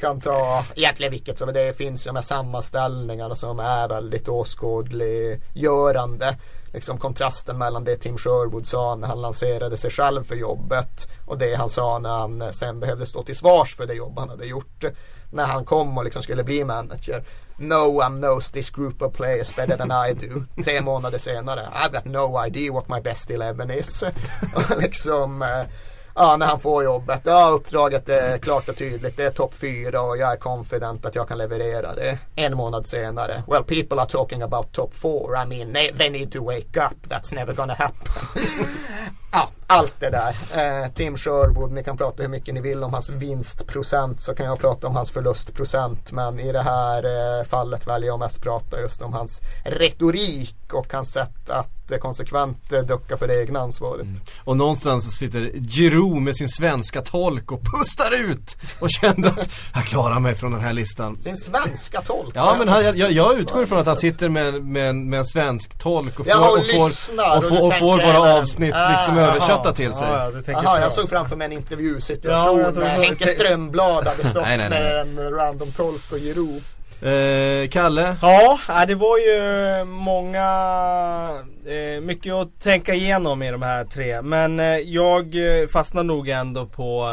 kan ta egentligen vilket som det finns ju med sammanställningarna som är väldigt åskådliggörande. Liksom kontrasten mellan det Tim Sherwood sa när han lanserade sig själv för jobbet och det han sa när han sen behövde stå till svars för det jobb han hade gjort. När han kom och liksom skulle bli manager. No one knows this group of players better than I do. Tre månader senare, I've got no idea what my best eleven is. och liksom, eh, ja, när han får jobbet. Ja, uppdraget är klart och tydligt. Det är topp fyra och jag är confident att jag kan leverera det. En månad senare. Well, people are talking about top four. I mean, they, they need to wake up. That's never gonna happen. ja, allt det där. Eh, Tim Sherwood, ni kan prata hur mycket ni vill om hans vinstprocent så kan jag prata om hans förlustprocent. Men i det här eh, fallet väljer jag mest prata just om hans retorik och hans sätt att eh, konsekvent eh, ducka för det egna ansvaret. Mm. Och någonstans sitter Giroud med sin svenska tolk och pustar ut och kände att jag klarar mig från den här listan. Sin svenska tolk? Ja men han, jag, jag utgår ifrån att han sitter med, med, med en svensk tolk och får, och, och får, och, får, och får våra avsnitt liksom översatta till sig. Ja, Jaha, jag såg framför mig en intervjusituation ja, där Henke Strömblad hade stått nej, nej, nej. med en random tolk och Giroud. Eh, Kalle? Ja, det var ju många, eh, mycket att tänka igenom i de här tre. Men eh, jag fastnar nog ändå på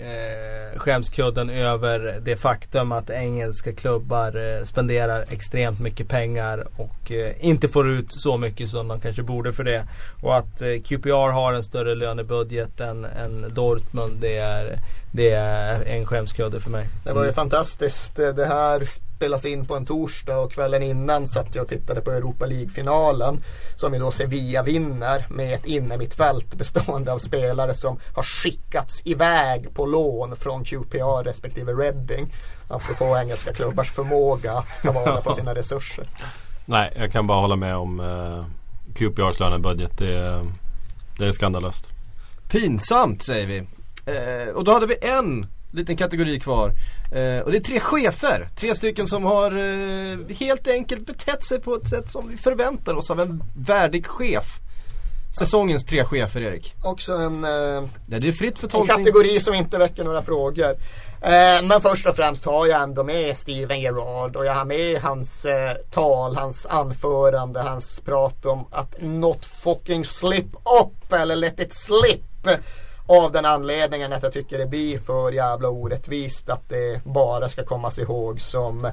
eh, skämskudden över det faktum att engelska klubbar eh, spenderar extremt mycket pengar och eh, inte får ut så mycket som de kanske borde för det. Och att eh, QPR har en större lönebudget än, än Dortmund, det är, det är en skämskudde för mig. Det var ju fantastiskt. Det här spelas in på en torsdag och kvällen innan satt jag och tittade på Europa League-finalen som ju då Sevilla vinner med ett innermittfält bestående av spelare som har skickats iväg på lån från QPR respektive Reading. Apropå engelska klubbars förmåga att ta vara på sina resurser. Nej, jag kan bara hålla med om eh, QPRs lönebudget. Det, det är skandalöst. Pinsamt säger vi. Eh, och då hade vi en liten kategori kvar. Eh, och det är tre chefer. Tre stycken som har eh, helt enkelt betett sig på ett sätt som vi förväntar oss av en värdig chef. Säsongens tre chefer Erik. Också en, eh, ja, det är fritt för tolkning. en kategori som inte väcker några frågor. Eh, men först och främst har jag ändå med Steven Gerrard och jag har med hans eh, tal, hans anförande, hans prat om att not fucking slip up eller let it slip. Av den anledningen att jag tycker det blir för jävla orättvist att det bara ska kommas ihåg som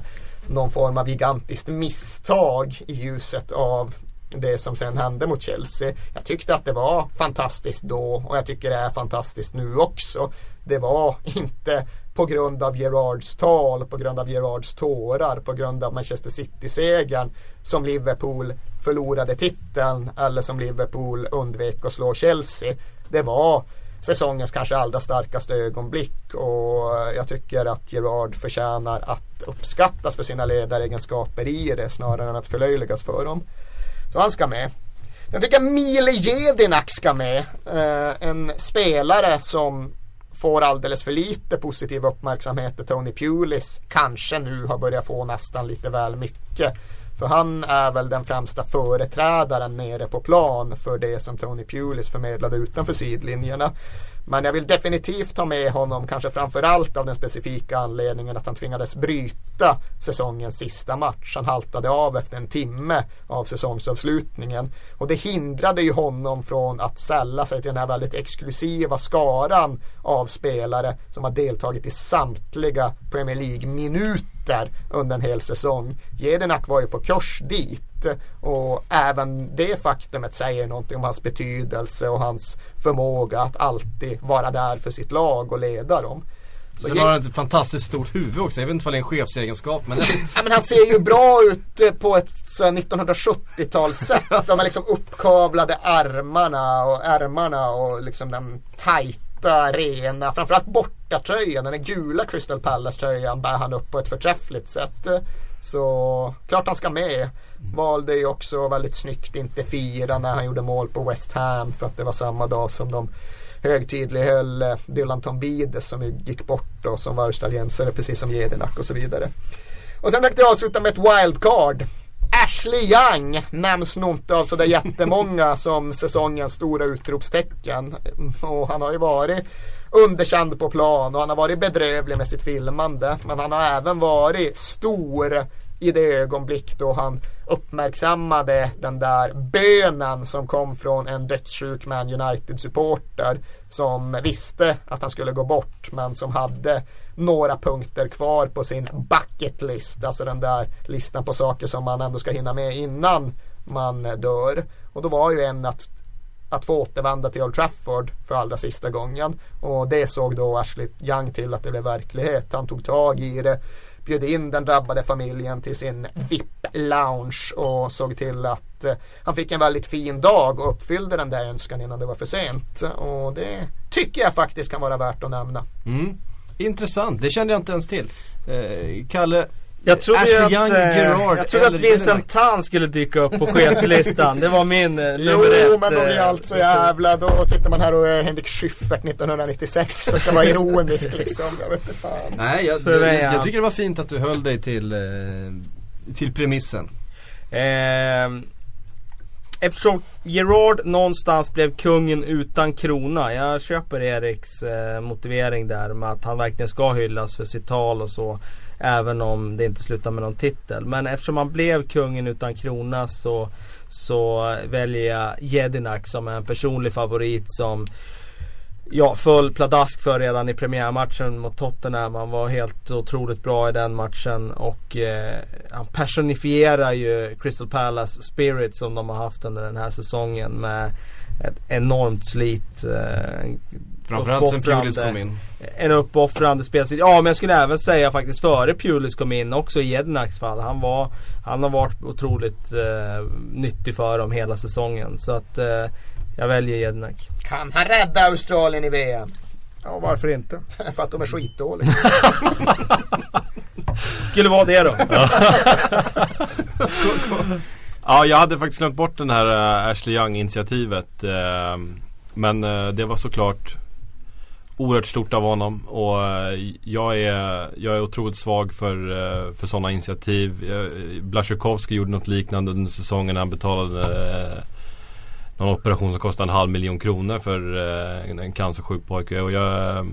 någon form av gigantiskt misstag i ljuset av det som sen hände mot Chelsea. Jag tyckte att det var fantastiskt då och jag tycker det är fantastiskt nu också. Det var inte på grund av Gerards tal, på grund av Gerards tårar, på grund av Manchester City-segern som Liverpool förlorade titeln eller som Liverpool undvek att slå Chelsea. Det var säsongens kanske allra starkaste ögonblick och jag tycker att Gerard förtjänar att uppskattas för sina ledaregenskaper i det snarare än att förlöjligas för dem. Så han ska med. Sen tycker jag Mile Jedinak ska med. Eh, en spelare som får alldeles för lite positiv uppmärksamhet. Tony Pulis kanske nu har börjat få nästan lite väl mycket. För han är väl den främsta företrädaren nere på plan för det som Tony Pulis förmedlade utanför sidlinjerna. Men jag vill definitivt ha med honom, kanske framförallt av den specifika anledningen att han tvingades bryta säsongens sista match. Han haltade av efter en timme av säsongsavslutningen. Och det hindrade ju honom från att sälla sig till den här väldigt exklusiva skaran av spelare som har deltagit i samtliga Premier League-minuter under en hel säsong. Jedinak var ju på kurs dit och även det faktumet säger någonting om hans betydelse och hans förmåga att alltid vara där för sitt lag och leda dem. Så Sen har han ett fantastiskt stort huvud också. Jag vet inte om det är en chefsegenskap men... ja, men han ser ju bra ut eh, på ett 1970-talssätt. De här liksom uppkavlade armarna och ärmarna och liksom den tajta, arena. framförallt bortatröjan, den gula Crystal Palace-tröjan bär han upp på ett förträffligt sätt. Så klart han ska med. Valde ju också väldigt snyggt inte fira när han gjorde mål på West Ham för att det var samma dag som de högtidlighöll eh, Dylan Tombides som gick bort och som var australiensare precis som Jedinak och så vidare. Och sen tänkte jag avsluta med ett wildcard. Ashley Young nämns nog inte av sådär jättemånga som säsongens stora utropstecken. Och han har ju varit underkänd på plan och han har varit bedrövlig med sitt filmande. Men han har även varit stor i det ögonblick då han uppmärksammade den där bönen som kom från en dödssjuk Man United-supporter som visste att han skulle gå bort men som hade några punkter kvar på sin bucket list, alltså den där listan på saker som man ändå ska hinna med innan man dör. Och då var ju en att att få återvända till Old Trafford för allra sista gången. Och det såg då Ashley Young till att det blev verklighet. Han tog tag i det bjöd in den drabbade familjen till sin VIP-lounge och såg till att eh, han fick en väldigt fin dag och uppfyllde den där önskan innan det var för sent. Och det tycker jag faktiskt kan vara värt att nämna. Mm. Intressant, det kände jag inte ens till. Eh, Kalle, jag trodde Ashley att, Young, eh, Gerard jag trodde att Vincent Tan skulle dyka upp på chefslistan. Det var min eh, nummer jo, ett. Jo men då blir allt så jävla, då sitter man här och är Henrik Schyffert 1996 och ska vara ironisk liksom. Jag vet inte fan. Nej, jag, jag, jag, jag, tycker det var fint att du höll dig till, eh, till premissen. Eh, eftersom Gerard någonstans blev kungen utan krona. Jag köper Eriks eh, motivering där med att han verkligen ska hyllas för sitt tal och så. Även om det inte slutar med någon titel. Men eftersom han blev kungen utan krona så, så väljer jag Jedinak som en personlig favorit som ja, föll pladask för redan i premiärmatchen mot Tottenham. Han var helt otroligt bra i den matchen och eh, han personifierar ju Crystal Palace spirit som de har haft under den här säsongen med ett enormt slit. Eh, Framförallt sen Pulis kom in. En uppoffrande spelstil. Ja men jag skulle även säga faktiskt före Pulis kom in också i Ednaks fall. Han, var, han har varit otroligt eh, nyttig för dem hela säsongen. Så att eh, jag väljer Jednak. Kan han rädda Australien i VM? Ja varför inte? för att de är skitdåliga. skulle vara det då. ja jag hade faktiskt glömt bort den här uh, Ashley Young initiativet. Uh, men uh, det var såklart oerhört stort av honom och eh, jag är, jag är otroligt svag för, eh, för sådana initiativ. Eh, Blasjukovskij gjorde något liknande under säsongen när han betalade någon operation som kostade en halv miljon kronor för en cancersjuk pojke. Och jag,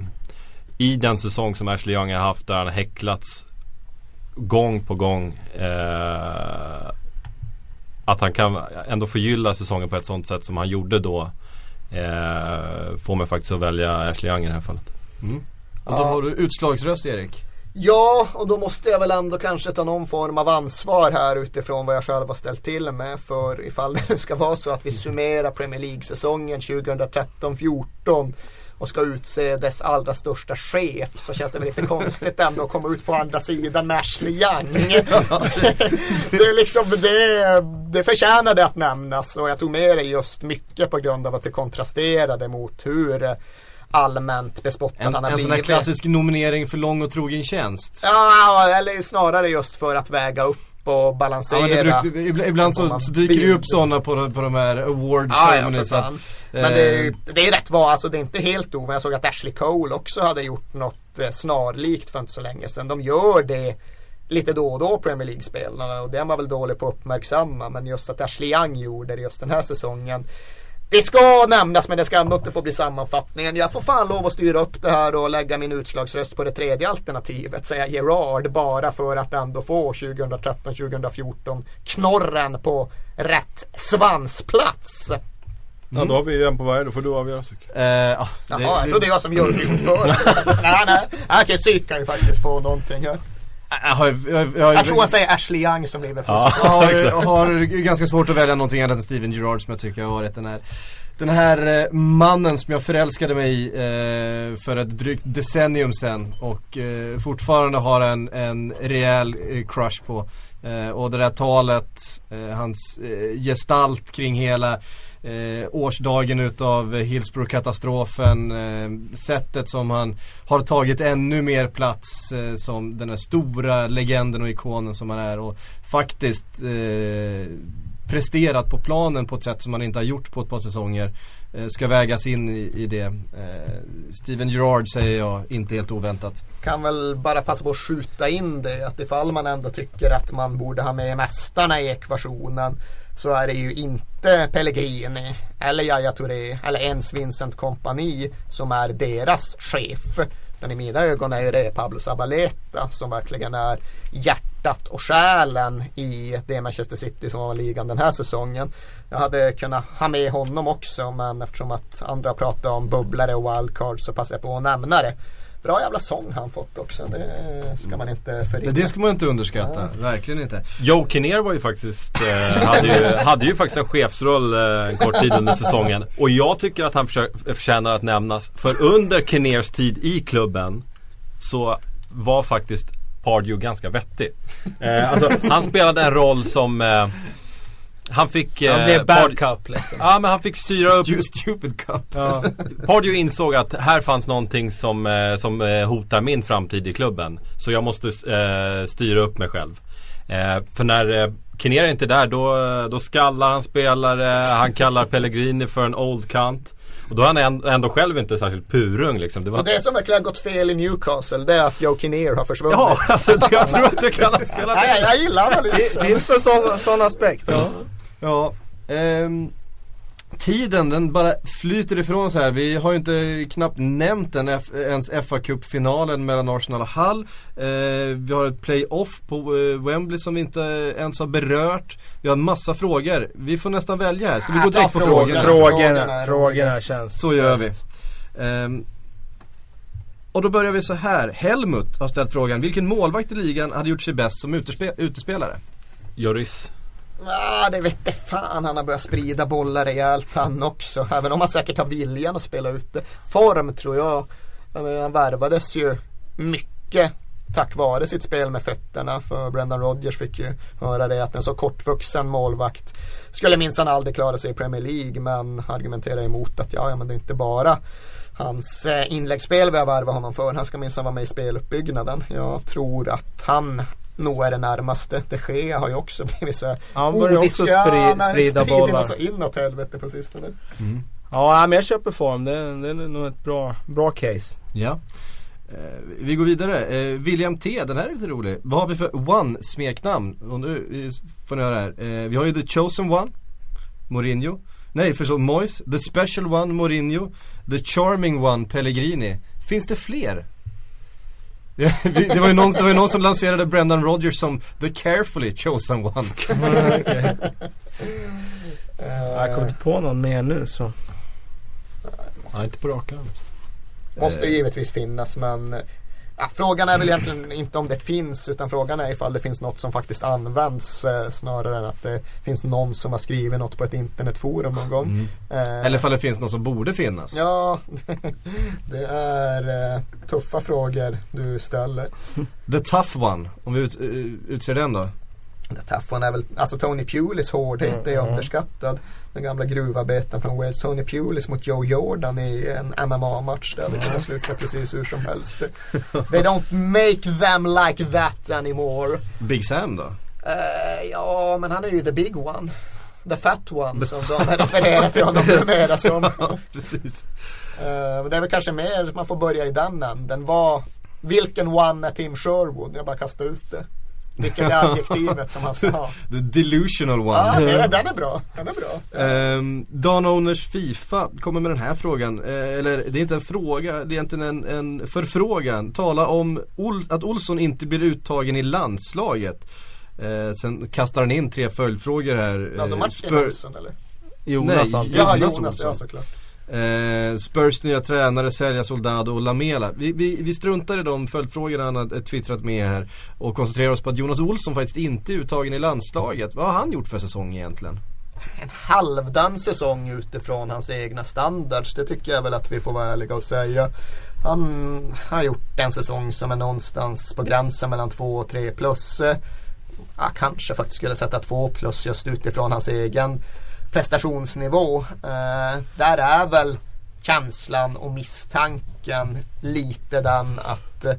I den säsong som Ashley Young har haft där han har häcklats gång på gång. Eh, att han kan ändå förgylla säsongen på ett sånt sätt som han gjorde då eh, får mig faktiskt att välja Ashley Young i det här fallet. Mm. Och då ja. har du utslagsröst Erik. Ja, och då måste jag väl ändå kanske ta någon form av ansvar här utifrån vad jag själv har ställt till med. För ifall det nu ska vara så att vi summerar Premier League-säsongen 2013-14 och ska utse dess allra största chef så känns det väl lite konstigt ändå att komma ut på andra sidan med Ashley Young. det, är liksom, det, det förtjänade att nämnas och jag tog med det just mycket på grund av att det kontrasterade mot hur allmänt bespottad en, han har En sån här klassisk nominering för lång och trogen tjänst. Ja, eller snarare just för att väga upp och balansera. Ja, brukar, ibland så, så dyker det upp sådana på, på de här award ceremonies. Ja, ja, men det, är, det är rätt vad, alltså det är inte helt ovanligt. Jag såg att Ashley Cole också hade gjort något eh, snarlikt för inte så länge sedan. De gör det lite då och då Premier League-spelarna och det är man väl dålig på att uppmärksamma. Men just att Ashley Young gjorde det just den här säsongen. Det ska nämnas men det ska ändå inte få bli sammanfattningen. Jag får fan lov att styra upp det här och lägga min utslagsröst på det tredje alternativet. Säga Gerard bara för att ändå få 2013-2014 knorren på rätt svansplats. Ja då har vi ju en på varje, då får du avgöra uh, Jaha, jag trodde jag som juryordförande. nej, nej. Okej, Psyk kan ju faktiskt få någonting här. Jag, har, jag, jag, jag tror han säger Ashley Young som Liverpool. Ja, jag har, har ganska svårt att välja någonting annat än Steven Gerrard som jag tycker har varit den här den här eh, mannen som jag förälskade mig i eh, för ett drygt decennium sedan och eh, fortfarande har en, en rejäl eh, crush på. Eh, och det där talet, eh, hans gestalt kring hela eh, årsdagen utav Hillsborough-katastrofen. Eh, sättet som han har tagit ännu mer plats eh, som den här stora legenden och ikonen som han är. Och faktiskt eh, presterat på planen på ett sätt som man inte har gjort på ett par säsonger. Eh, ska vägas in i, i det. Eh, Steven Gerrard säger jag, inte helt oväntat. Kan väl bara passa på att skjuta in det att ifall man ändå tycker att man borde ha med mästarna i ekvationen så är det ju inte Pellegrini eller Yahya Touré eller ens Vincent Kompani som är deras chef. Men i mina ögon är det Pablo Zabaleta som verkligen är hjärtat och själen i det Manchester City som var ligan den här säsongen. Jag hade kunnat ha med honom också men eftersom att andra pratar om bubblare och wildcard så passar jag på att nämna det. Bra jävla sång han fått också. Det ska man inte förringa. Det ska man inte underskatta. Ja. Verkligen inte. Joe Kinnear var ju faktiskt, eh, hade, ju, hade ju faktiskt en chefsroll eh, en kort tid under säsongen. Och jag tycker att han förtjänar att nämnas. För under Kinnears tid i klubben så var faktiskt Pardew ganska vettig. Eh, alltså, han spelade en roll som eh, han fick... Han blev bad cup liksom. Ja men han fick styra upp... Stupid cup. Ja. Pardew insåg att här fanns någonting som, eh, som eh, hotar min framtid i klubben. Så jag måste eh, styra upp mig själv. Eh, för när eh, Kinera inte är där då, då skallar han spelare, han kallar Pellegrini för en old cunt. Och då är han ändå själv inte särskilt purung liksom. Det var... Så det som verkligen har gått fel i Newcastle det är att Joe Kinnear har försvunnit? Ja, alltså, jag tror att det kan ha spelat Nej, jag gillar analysen. Det finns en sån, sån aspekt. Ja. Ja, ehm, tiden den bara flyter ifrån så här. Vi har ju inte knappt nämnt den ens fa Cup-finalen mellan Arsenal och Hull. Eh, vi har ett playoff på eh, Wembley som vi inte ens har berört. Vi har en massa frågor. Vi får nästan välja här. Ska vi gå direkt på frågorna? Frågorna, frågorna känns Så gör vi. Um, och då börjar vi så här. Helmut har ställt frågan. Vilken målvakt i ligan hade gjort sig bäst som utespe utespelare? Joris. Ah, det vette fan han har börjat sprida bollar rejält han också. Även om han säkert har viljan att spela ute. Form tror jag. Han värvades ju mycket tack vare sitt spel med fötterna. För Brendan Rodgers fick ju höra det att en så kortvuxen målvakt skulle minsann aldrig klara sig i Premier League. Men argumenterar emot att ja, ja men det är inte bara hans eh, inläggsspel vi har värvat honom för. Han ska minsann vara med i speluppbyggnaden. Jag tror att han nog är det närmaste. De Gea har ju också blivit så Han börjar också spri, sprida bollar. så inåt helvete på sistone. Mm. Ja men jag köper form. Det, det är nog ett bra, bra case. Ja. Eh, vi går vidare. Eh, William T, den här är lite rolig. Vad har vi för One-smeknamn? Och nu får ni höra här. Eh, vi har ju The Chosen One, Mourinho. Nej förstå, Mois. The Special One, Mourinho. The Charming One, Pellegrini. Finns det fler? Det, var ju någon, det var ju någon som lanserade Brendan Rodgers som the carefully chosen one. okay. Jag kommer inte på någon mer nu så. Nej, inte på rak arm. Måste givetvis finnas men Ja, frågan är väl egentligen inte om det finns utan frågan är ifall det finns något som faktiskt används eh, snarare än att det finns någon som har skrivit något på ett internetforum någon gång. Mm. Eh, Eller ifall det finns något som borde finnas. Ja, det är eh, tuffa frågor du ställer. The tough one, om vi ut, eh, utser den då? The tough one är väl, alltså Tony Pulis hårdhet mm, är mm. underskattad. Den gamla gruvarbetaren från Wales. Tony Pulis mot Joe Jordan i en MMA-match där det kan sluta precis hur som helst. They don't make them like that anymore. Big Sam då? Uh, ja, men han är ju the big one. The fat one the som de refererar till honom numera som. precis. Uh, det är väl kanske mer man får börja i den änden. Var, vilken one är Tim Sherwood? Jag bara kastar ut det. Vilket är adjektivet som han ska ha? The delusional one. Ja, det, den är bra. Den är bra. Um, Dan Owners Fifa kommer med den här frågan. Uh, eller det är inte en fråga, det är egentligen en, en förfrågan. Tala om Ol att Olsson inte blir uttagen i landslaget. Uh, sen kastar han in tre följdfrågor här. Alltså Martin Olsson eller? Jonas, Nej, Jonas, Jonas Olsson. Ja, såklart. Eh, Spurs nya tränare, sälja Soldado och Lamela. Vi, vi, vi struntar i de följdfrågorna han har twittrat med här och koncentrerar oss på att Jonas Olsson faktiskt inte är uttagen i landslaget. Vad har han gjort för säsong egentligen? En halvdan säsong utifrån hans egna standards. Det tycker jag väl att vi får vara ärliga och säga. Han har gjort en säsong som är någonstans på gränsen mellan två och tre plus. Ja, kanske faktiskt skulle sätta två plus just utifrån hans egen prestationsnivå. Eh, där är väl känslan och misstanken lite den att eh,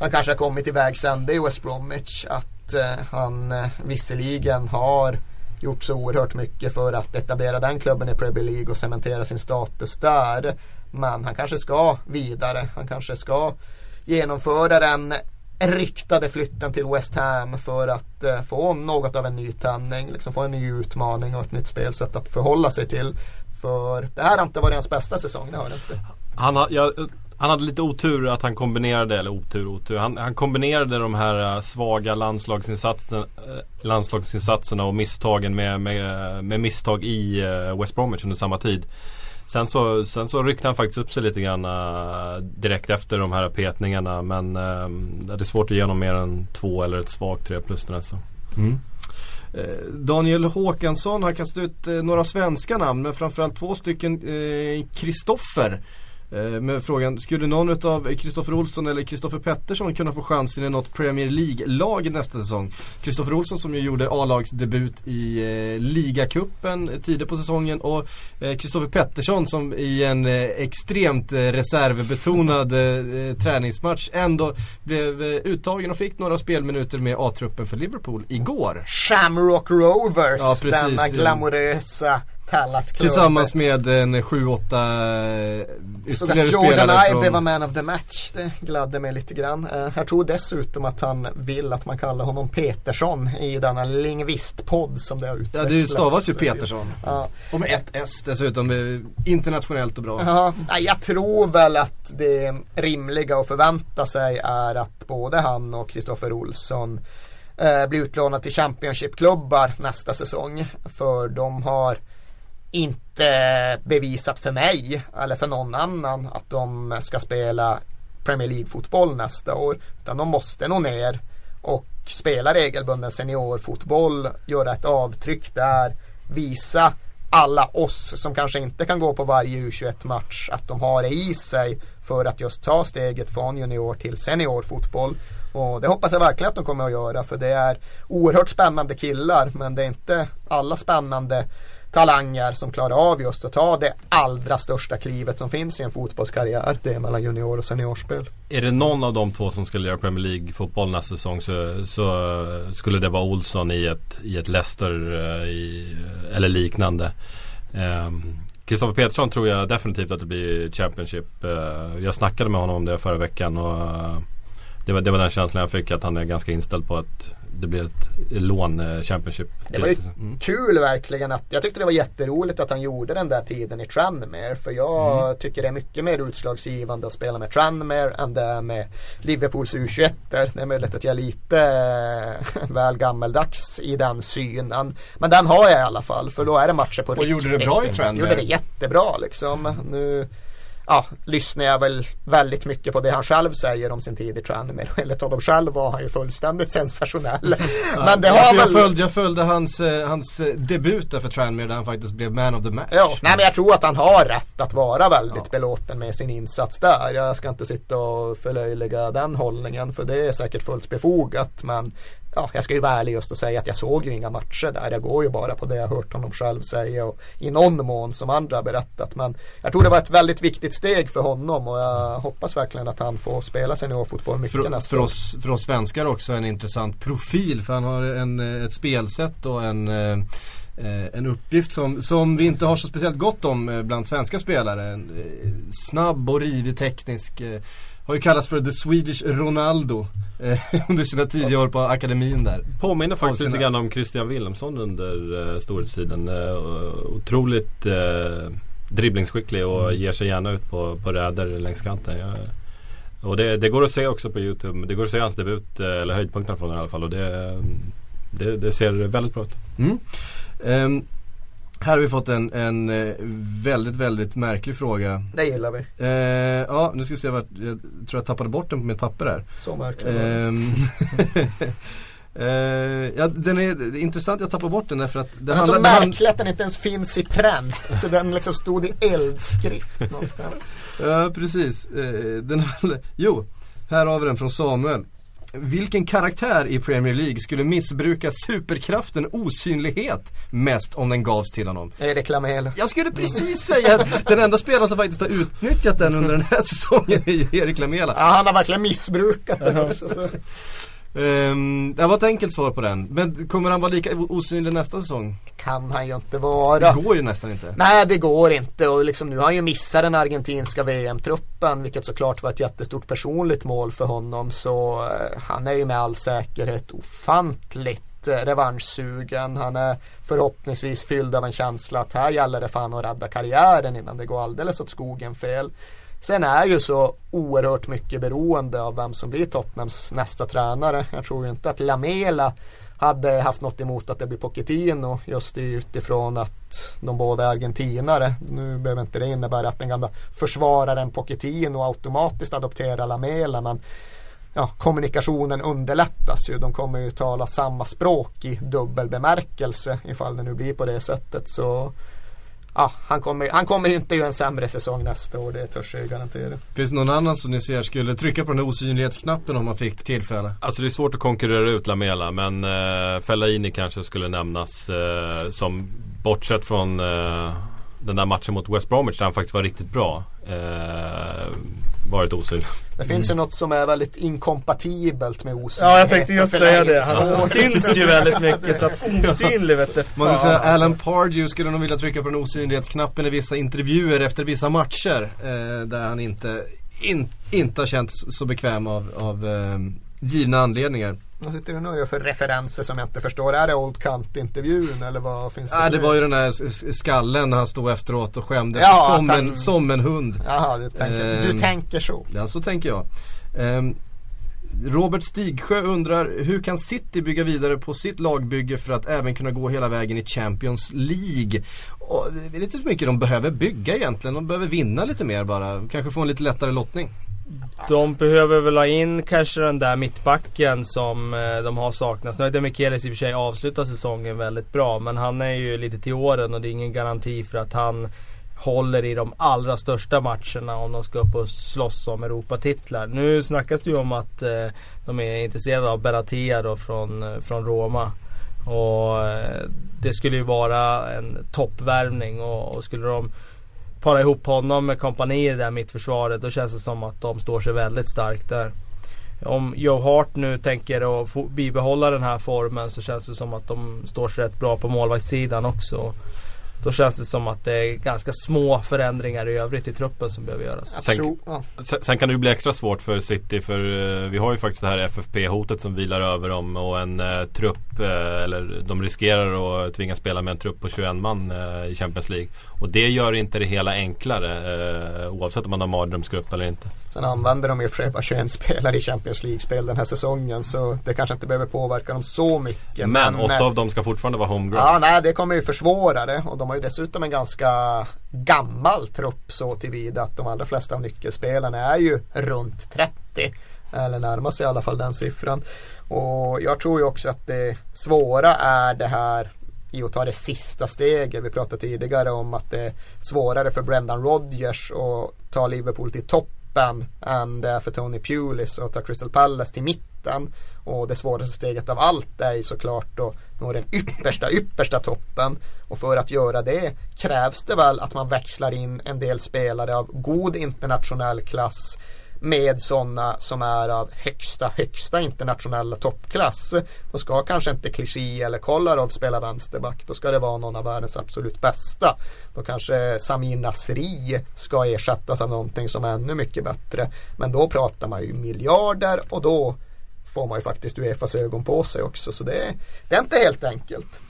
han kanske har kommit till vägs ände i West Bromwich. Att eh, han eh, visserligen har gjort så oerhört mycket för att etablera den klubben i Premier League och cementera sin status där. Men han kanske ska vidare. Han kanske ska genomföra den ryktade flytten till West Ham för att eh, få något av en ny tändning. Liksom få en ny utmaning och ett nytt spelsätt att förhålla sig till. För det här har inte varit hans bästa säsong, det har det inte. Han, har, jag, han hade lite otur att han kombinerade, eller otur otur. Han, han kombinerade de här eh, svaga landslagsinsatserna, eh, landslagsinsatserna och misstagen med, med, med misstag i eh, West Bromwich under samma tid. Sen så, sen så ryckte han faktiskt upp sig lite grann äh, direkt efter de här petningarna. Men äh, det är svårt att ge honom mer än två eller ett svagt tre plus den alltså. Mm. Eh, Daniel Håkansson har kastat ut några svenska namn men framförallt två stycken Kristoffer. Eh, med frågan, skulle någon av Kristoffer Olsson eller Kristoffer Pettersson kunna få chansen i något Premier League-lag nästa säsong? Kristoffer Olsson som ju gjorde A-lagsdebut i eh, ligacupen tidigt på säsongen och Kristoffer eh, Pettersson som i en eh, extremt eh, reservbetonad eh, träningsmatch ändå blev uttagen och fick några spelminuter med A-truppen för Liverpool igår. Shamrock Rovers, ja, denna glamorösa kallat Tillsammans med en 7-8 eh, ytterligare spelare Jordan Ibe var man of the match. Det gladde mig lite grann. Uh, jag tror dessutom att han vill att man kallar honom Petersson i denna lingvistpodd som det har utvecklats. Ja det stavas ju Petersson. Uh, och med ett S dessutom. Internationellt och bra. Ja, jag tror väl att det rimliga att förvänta sig är att både han och Kristoffer Olsson uh, blir utlånade till Championship-klubbar nästa säsong. För de har inte bevisat för mig eller för någon annan att de ska spela Premier League-fotboll nästa år. Utan de måste nog ner och spela regelbunden seniorfotboll, göra ett avtryck där, visa alla oss som kanske inte kan gå på varje U21-match att de har det i sig för att just ta steget från junior till seniorfotboll. Och det hoppas jag verkligen att de kommer att göra för det är oerhört spännande killar men det är inte alla spännande talanger som klarar av just att ta det allra största klivet som finns i en fotbollskarriär. Det är mellan junior och seniorspel. Är det någon av de två som skulle göra Premier League-fotboll nästa säsong så, så, skulle det vara Olsson i ett, i ett Leicester eh, i, eller liknande. Ehm, Kristoffer um, Petersson tror jag definitivt att det blir Championship. Uh, jag snackade med honom om det förra veckan och uh, det, var, det var den känslan jag fick att han är ganska inställd på att det blir ett lån eh, Championship. Det var ju mm. kul verkligen att jag tyckte det var jätteroligt att han gjorde den där tiden i Tranmere. För jag mm. tycker det är mycket mer utslagsgivande att spela med Tranmere än det är med Liverpools U21. Det är möjligt att jag är lite äh, väl gammeldags i den synen. Men den har jag i alla fall för då är det matcher på riktigt. Och gjorde det bra i Tranmere? Gjorde det jättebra liksom. Nu ja, lyssnar jag väl väldigt mycket på det han själv säger om sin tid i Tranmere. Enligt honom själv var han ju fullständigt sensationell. Men det har jag, väl... följde, jag följde hans, eh, hans eh, debut där för Tranmere där han faktiskt blev man of the match. Ja, nej men jag tror att han har rätt att vara väldigt ja. belåten med sin insats där. Jag ska inte sitta och förlöjliga den hållningen för det är säkert fullt befogat. Men ja, jag ska ju vara ärlig just och säga att jag såg ju inga matcher där. Jag går ju bara på det jag hört honom själv säga och i någon mån som andra har berättat. Men jag tror det var ett väldigt viktigt steg för honom och jag hoppas verkligen att han får spela seniorfotboll mycket för, nästa för oss, för oss svenskar också en intressant profil för han har en, ett spelsätt och en eh, en uppgift som, som vi inte har så speciellt gott om eh, bland svenska spelare. Eh, snabb och rivig teknisk har ju kallats för the Swedish Ronaldo eh, under sina tio år på akademin där. Påminner faktiskt sina... lite grann om Christian Wilhelmsson under eh, storhetstiden. Eh, otroligt eh, dribblingsskicklig och mm. ger sig gärna ut på, på räder längs kanten. Jag, och det, det, går att se också på Youtube. Det går att se hans debut, eh, eller höjdpunkterna från den i alla fall. Och det, det, det ser väldigt bra ut. Mm. Um, här har vi fått en, en eh, väldigt, väldigt märklig fråga. Det gillar vi. Eh, ja, nu ska vi se vart, jag tror jag tappade bort den på mitt papper här. Så märklig eh, Uh, ja, den är intressant, jag tappar bort den därför att Den är så märklig att den inte ens finns i pränt. Så den liksom stod i eldskrift någonstans. Ja, precis. Uh, den, jo, här har vi den från Samuel. Vilken karaktär i Premier League skulle missbruka superkraften osynlighet mest om den gavs till honom? Erik Lamel. Jag skulle precis säga att den enda spelaren som faktiskt har utnyttjat den under den här säsongen är Erik Lamela. Ja, han har verkligen missbrukat den också. Så. Um, det var ett enkelt svar på den. Men kommer han vara lika osynlig nästa säsong? Kan han ju inte vara. Det går ju nästan inte. Nej det går inte och liksom nu har han ju missat den argentinska VM-truppen vilket såklart var ett jättestort personligt mål för honom. Så uh, han är ju med all säkerhet ofantligt uh, revanschsugen. Han är förhoppningsvis fylld av en känsla att här gäller det fan att rädda karriären innan det går alldeles åt skogen fel. Sen är ju så oerhört mycket beroende av vem som blir Tottenhams nästa tränare. Jag tror ju inte att Lamela hade haft något emot att det blir Pochettino just utifrån att de båda är argentinare. Nu behöver inte det innebära att den gamla försvararen Pochettino automatiskt adopterar Lamela men ja, kommunikationen underlättas ju. De kommer ju tala samma språk i dubbel bemärkelse ifall det nu blir på det sättet. Så ja, han, kommer, han kommer ju inte göra en sämre säsong nästa år, det törs jag garantera. Finns det någon annan som ni ser skulle trycka på den osynlighetsknappen om man fick tillfälle? Alltså det är svårt att konkurrera ut Lamela men eh, Fellaini kanske skulle nämnas eh, som bortsett från eh, den där matchen mot West Bromwich där han faktiskt var riktigt bra. Eh, varit osynlig. Det finns ju något som är väldigt inkompatibelt med osynlighet. Ja jag tänkte just säga det. Han syns ju väldigt mycket så att osynlig vet du Man kan säga Alan Pardew skulle nog vilja trycka på den osynlighetsknappen i vissa intervjuer efter vissa matcher. Eh, där han inte, in, inte har känts så bekväm av, av eh, givna anledningar. Vad sitter du nu och gör för referenser som jag inte förstår? Är det Old Cunt-intervjun eller vad finns det? Nej, det var ju den där skallen när han stod efteråt och skämdes ja, som, han... en, som en hund. Jaha, du tänker, um, du tänker så. Ja, så tänker jag. Um, Robert Stigsjö undrar hur kan City bygga vidare på sitt lagbygge för att även kunna gå hela vägen i Champions League? Och det är lite så mycket de behöver bygga egentligen. De behöver vinna lite mer bara. Kanske få en lite lättare lottning. De behöver väl ha in kanske den där mittbacken som eh, de har saknat. Nu har Demichelis i och för sig avslutat säsongen väldigt bra men han är ju lite till åren och det är ingen garanti för att han håller i de allra största matcherna om de ska upp och slåss om Europatitlar. Nu snackas det ju om att eh, de är intresserade av Benatia då från, eh, från Roma. Och det skulle ju vara en toppvärvning och, och skulle de para ihop honom med kompani i det där mittförsvaret då känns det som att de står sig väldigt starkt där. Om Joe Hart nu tänker att bibehålla den här formen så känns det som att de står sig rätt bra på målvaktssidan också. Då känns det som att det är ganska små förändringar i övrigt i truppen som behöver göras. Sen, sen kan det ju bli extra svårt för City för uh, vi har ju faktiskt det här FFP-hotet som vilar över dem och en uh, trupp, uh, eller de riskerar att tvingas spela med en trupp på 21 man i Champions League. Och det gör inte det hela enklare oavsett om man har mardrömsgrupp eller inte. Sen använder de ju för sig bara 21 spelare i Champions League-spel den här säsongen så det kanske inte behöver påverka dem så mycket. Men, men åtta av dem ska fortfarande vara homegrown. Ja, nej det kommer ju försvåra det och de har ju dessutom en ganska gammal trupp så tillvida att de allra flesta av nyckelspelarna är ju runt 30. Eller närmar sig i alla fall den siffran. Och jag tror ju också att det svåra är det här i att ta det sista steget. Vi pratade tidigare om att det är svårare för Brendan Rodgers att ta Liverpool till toppen än det eh, är för Tony Pulis att ta Crystal Palace till mitten. Och det svåraste steget av allt är ju såklart att nå den yppersta, yppersta toppen. Och för att göra det krävs det väl att man växlar in en del spelare av god internationell klass med sådana som är av högsta, högsta internationella toppklass. Då ska kanske inte Clichy eller Kolarov spela vänsterback. Då ska det vara någon av världens absolut bästa. Då kanske Samir Nasri ska ersättas av någonting som är ännu mycket bättre. Men då pratar man ju miljarder och då får man ju faktiskt Uefas ögon på sig också. Så det, det är inte helt enkelt.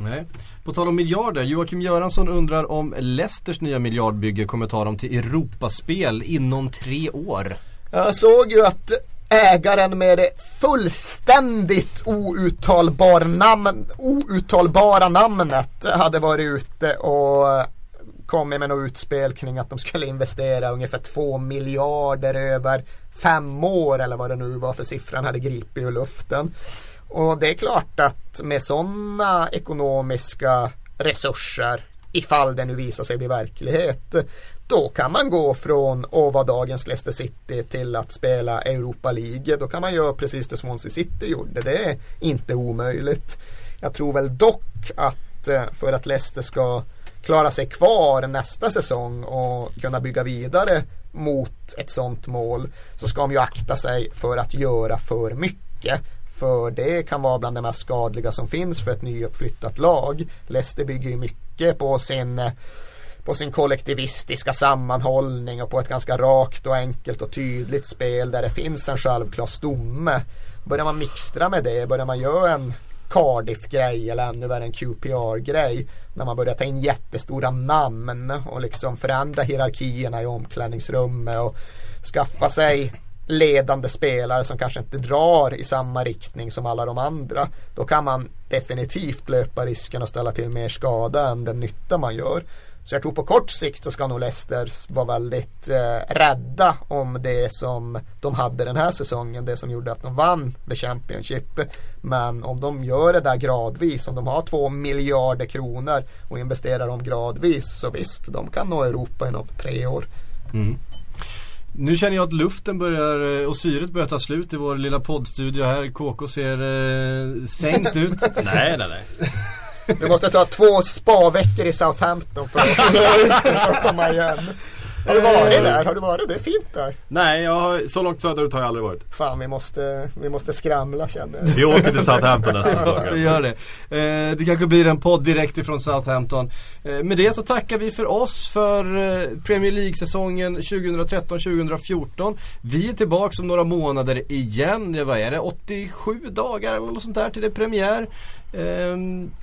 Nej. På tal om miljarder, Joakim Göransson undrar om Leicesters nya miljardbygge kommer ta dem till Europaspel inom tre år. Jag såg ju att ägaren med det fullständigt outtalbar namn, outtalbara namnet hade varit ute och kommit med något utspel kring att de skulle investera ungefär två miljarder över fem år eller vad det nu var för siffran hade gripit ur luften. Och det är klart att med sådana ekonomiska resurser ifall det nu visar sig bli verklighet då kan man gå från att vara dagens Leicester City till att spela Europa League. Då kan man göra precis det Swansea City gjorde. Det är inte omöjligt. Jag tror väl dock att eh, för att Leicester ska klara sig kvar nästa säsong och kunna bygga vidare mot ett sånt mål så ska de ju akta sig för att göra för mycket. För det kan vara bland det mest skadliga som finns för ett nyuppflyttat lag. Leicester bygger ju mycket på sin på sin kollektivistiska sammanhållning och på ett ganska rakt och enkelt och tydligt spel där det finns en självklar stomme. Börjar man mixtra med det, börjar man göra en Cardiff-grej eller ännu värre en QPR-grej. När man börjar ta in jättestora namn och liksom förändra hierarkierna i omklädningsrummet och skaffa sig ledande spelare som kanske inte drar i samma riktning som alla de andra. Då kan man definitivt löpa risken att ställa till mer skada än den nytta man gör. Så jag tror på kort sikt så ska nog Leicester vara väldigt eh, rädda om det som de hade den här säsongen. Det som gjorde att de vann The Championship. Men om de gör det där gradvis, om de har två miljarder kronor och investerar dem gradvis så visst, de kan nå Europa inom tre år. Mm. Nu känner jag att luften börjar eh, och syret börjar ta slut i vår lilla poddstudio här. KK ser eh, sänkt ut. nej, nej, nej. Vi måste ta två spaveckor i Southampton för att komma igen. Har du varit där? Har du varit? Det är fint där. Nej, jag har, så långt söderut har jag aldrig varit. Fan, vi måste, vi måste skramla känner jag. Vi åker till Southampton nästa säsong. vi gör det. Eh, det kanske blir en podd direkt ifrån Southampton. Eh, med det så tackar vi för oss för eh, Premier League-säsongen 2013-2014. Vi är tillbaka om några månader igen. Vad är det? 87 dagar eller något sånt där till det är premiär. Eh,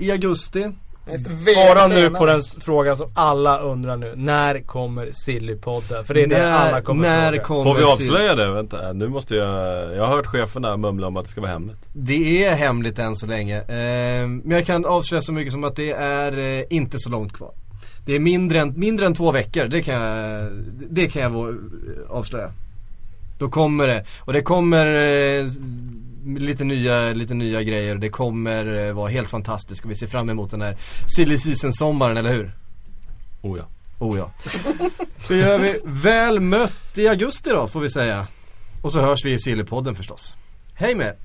I augusti. Svara nu på den frågan som alla undrar nu. När kommer Sillypodden? För det är när, det alla kommer när fråga. Kommer Får vi avslöja det? Vänta, nu måste jag Jag har hört cheferna mumla om att det ska vara hemligt. Det är hemligt än så länge. Eh, men jag kan avslöja så mycket som att det är eh, inte så långt kvar. Det är mindre än, mindre än två veckor, det kan jag, det kan jag avslöja. Då kommer det. Och det kommer eh, lite nya, lite nya grejer. Det kommer eh, vara helt fantastiskt och vi ser fram emot den här silly season-sommaren, eller hur? Oh ja. Oh ja. Så gör vi väl mött i augusti då, får vi säga. Och så hörs vi i Sillypodden förstås. Hej med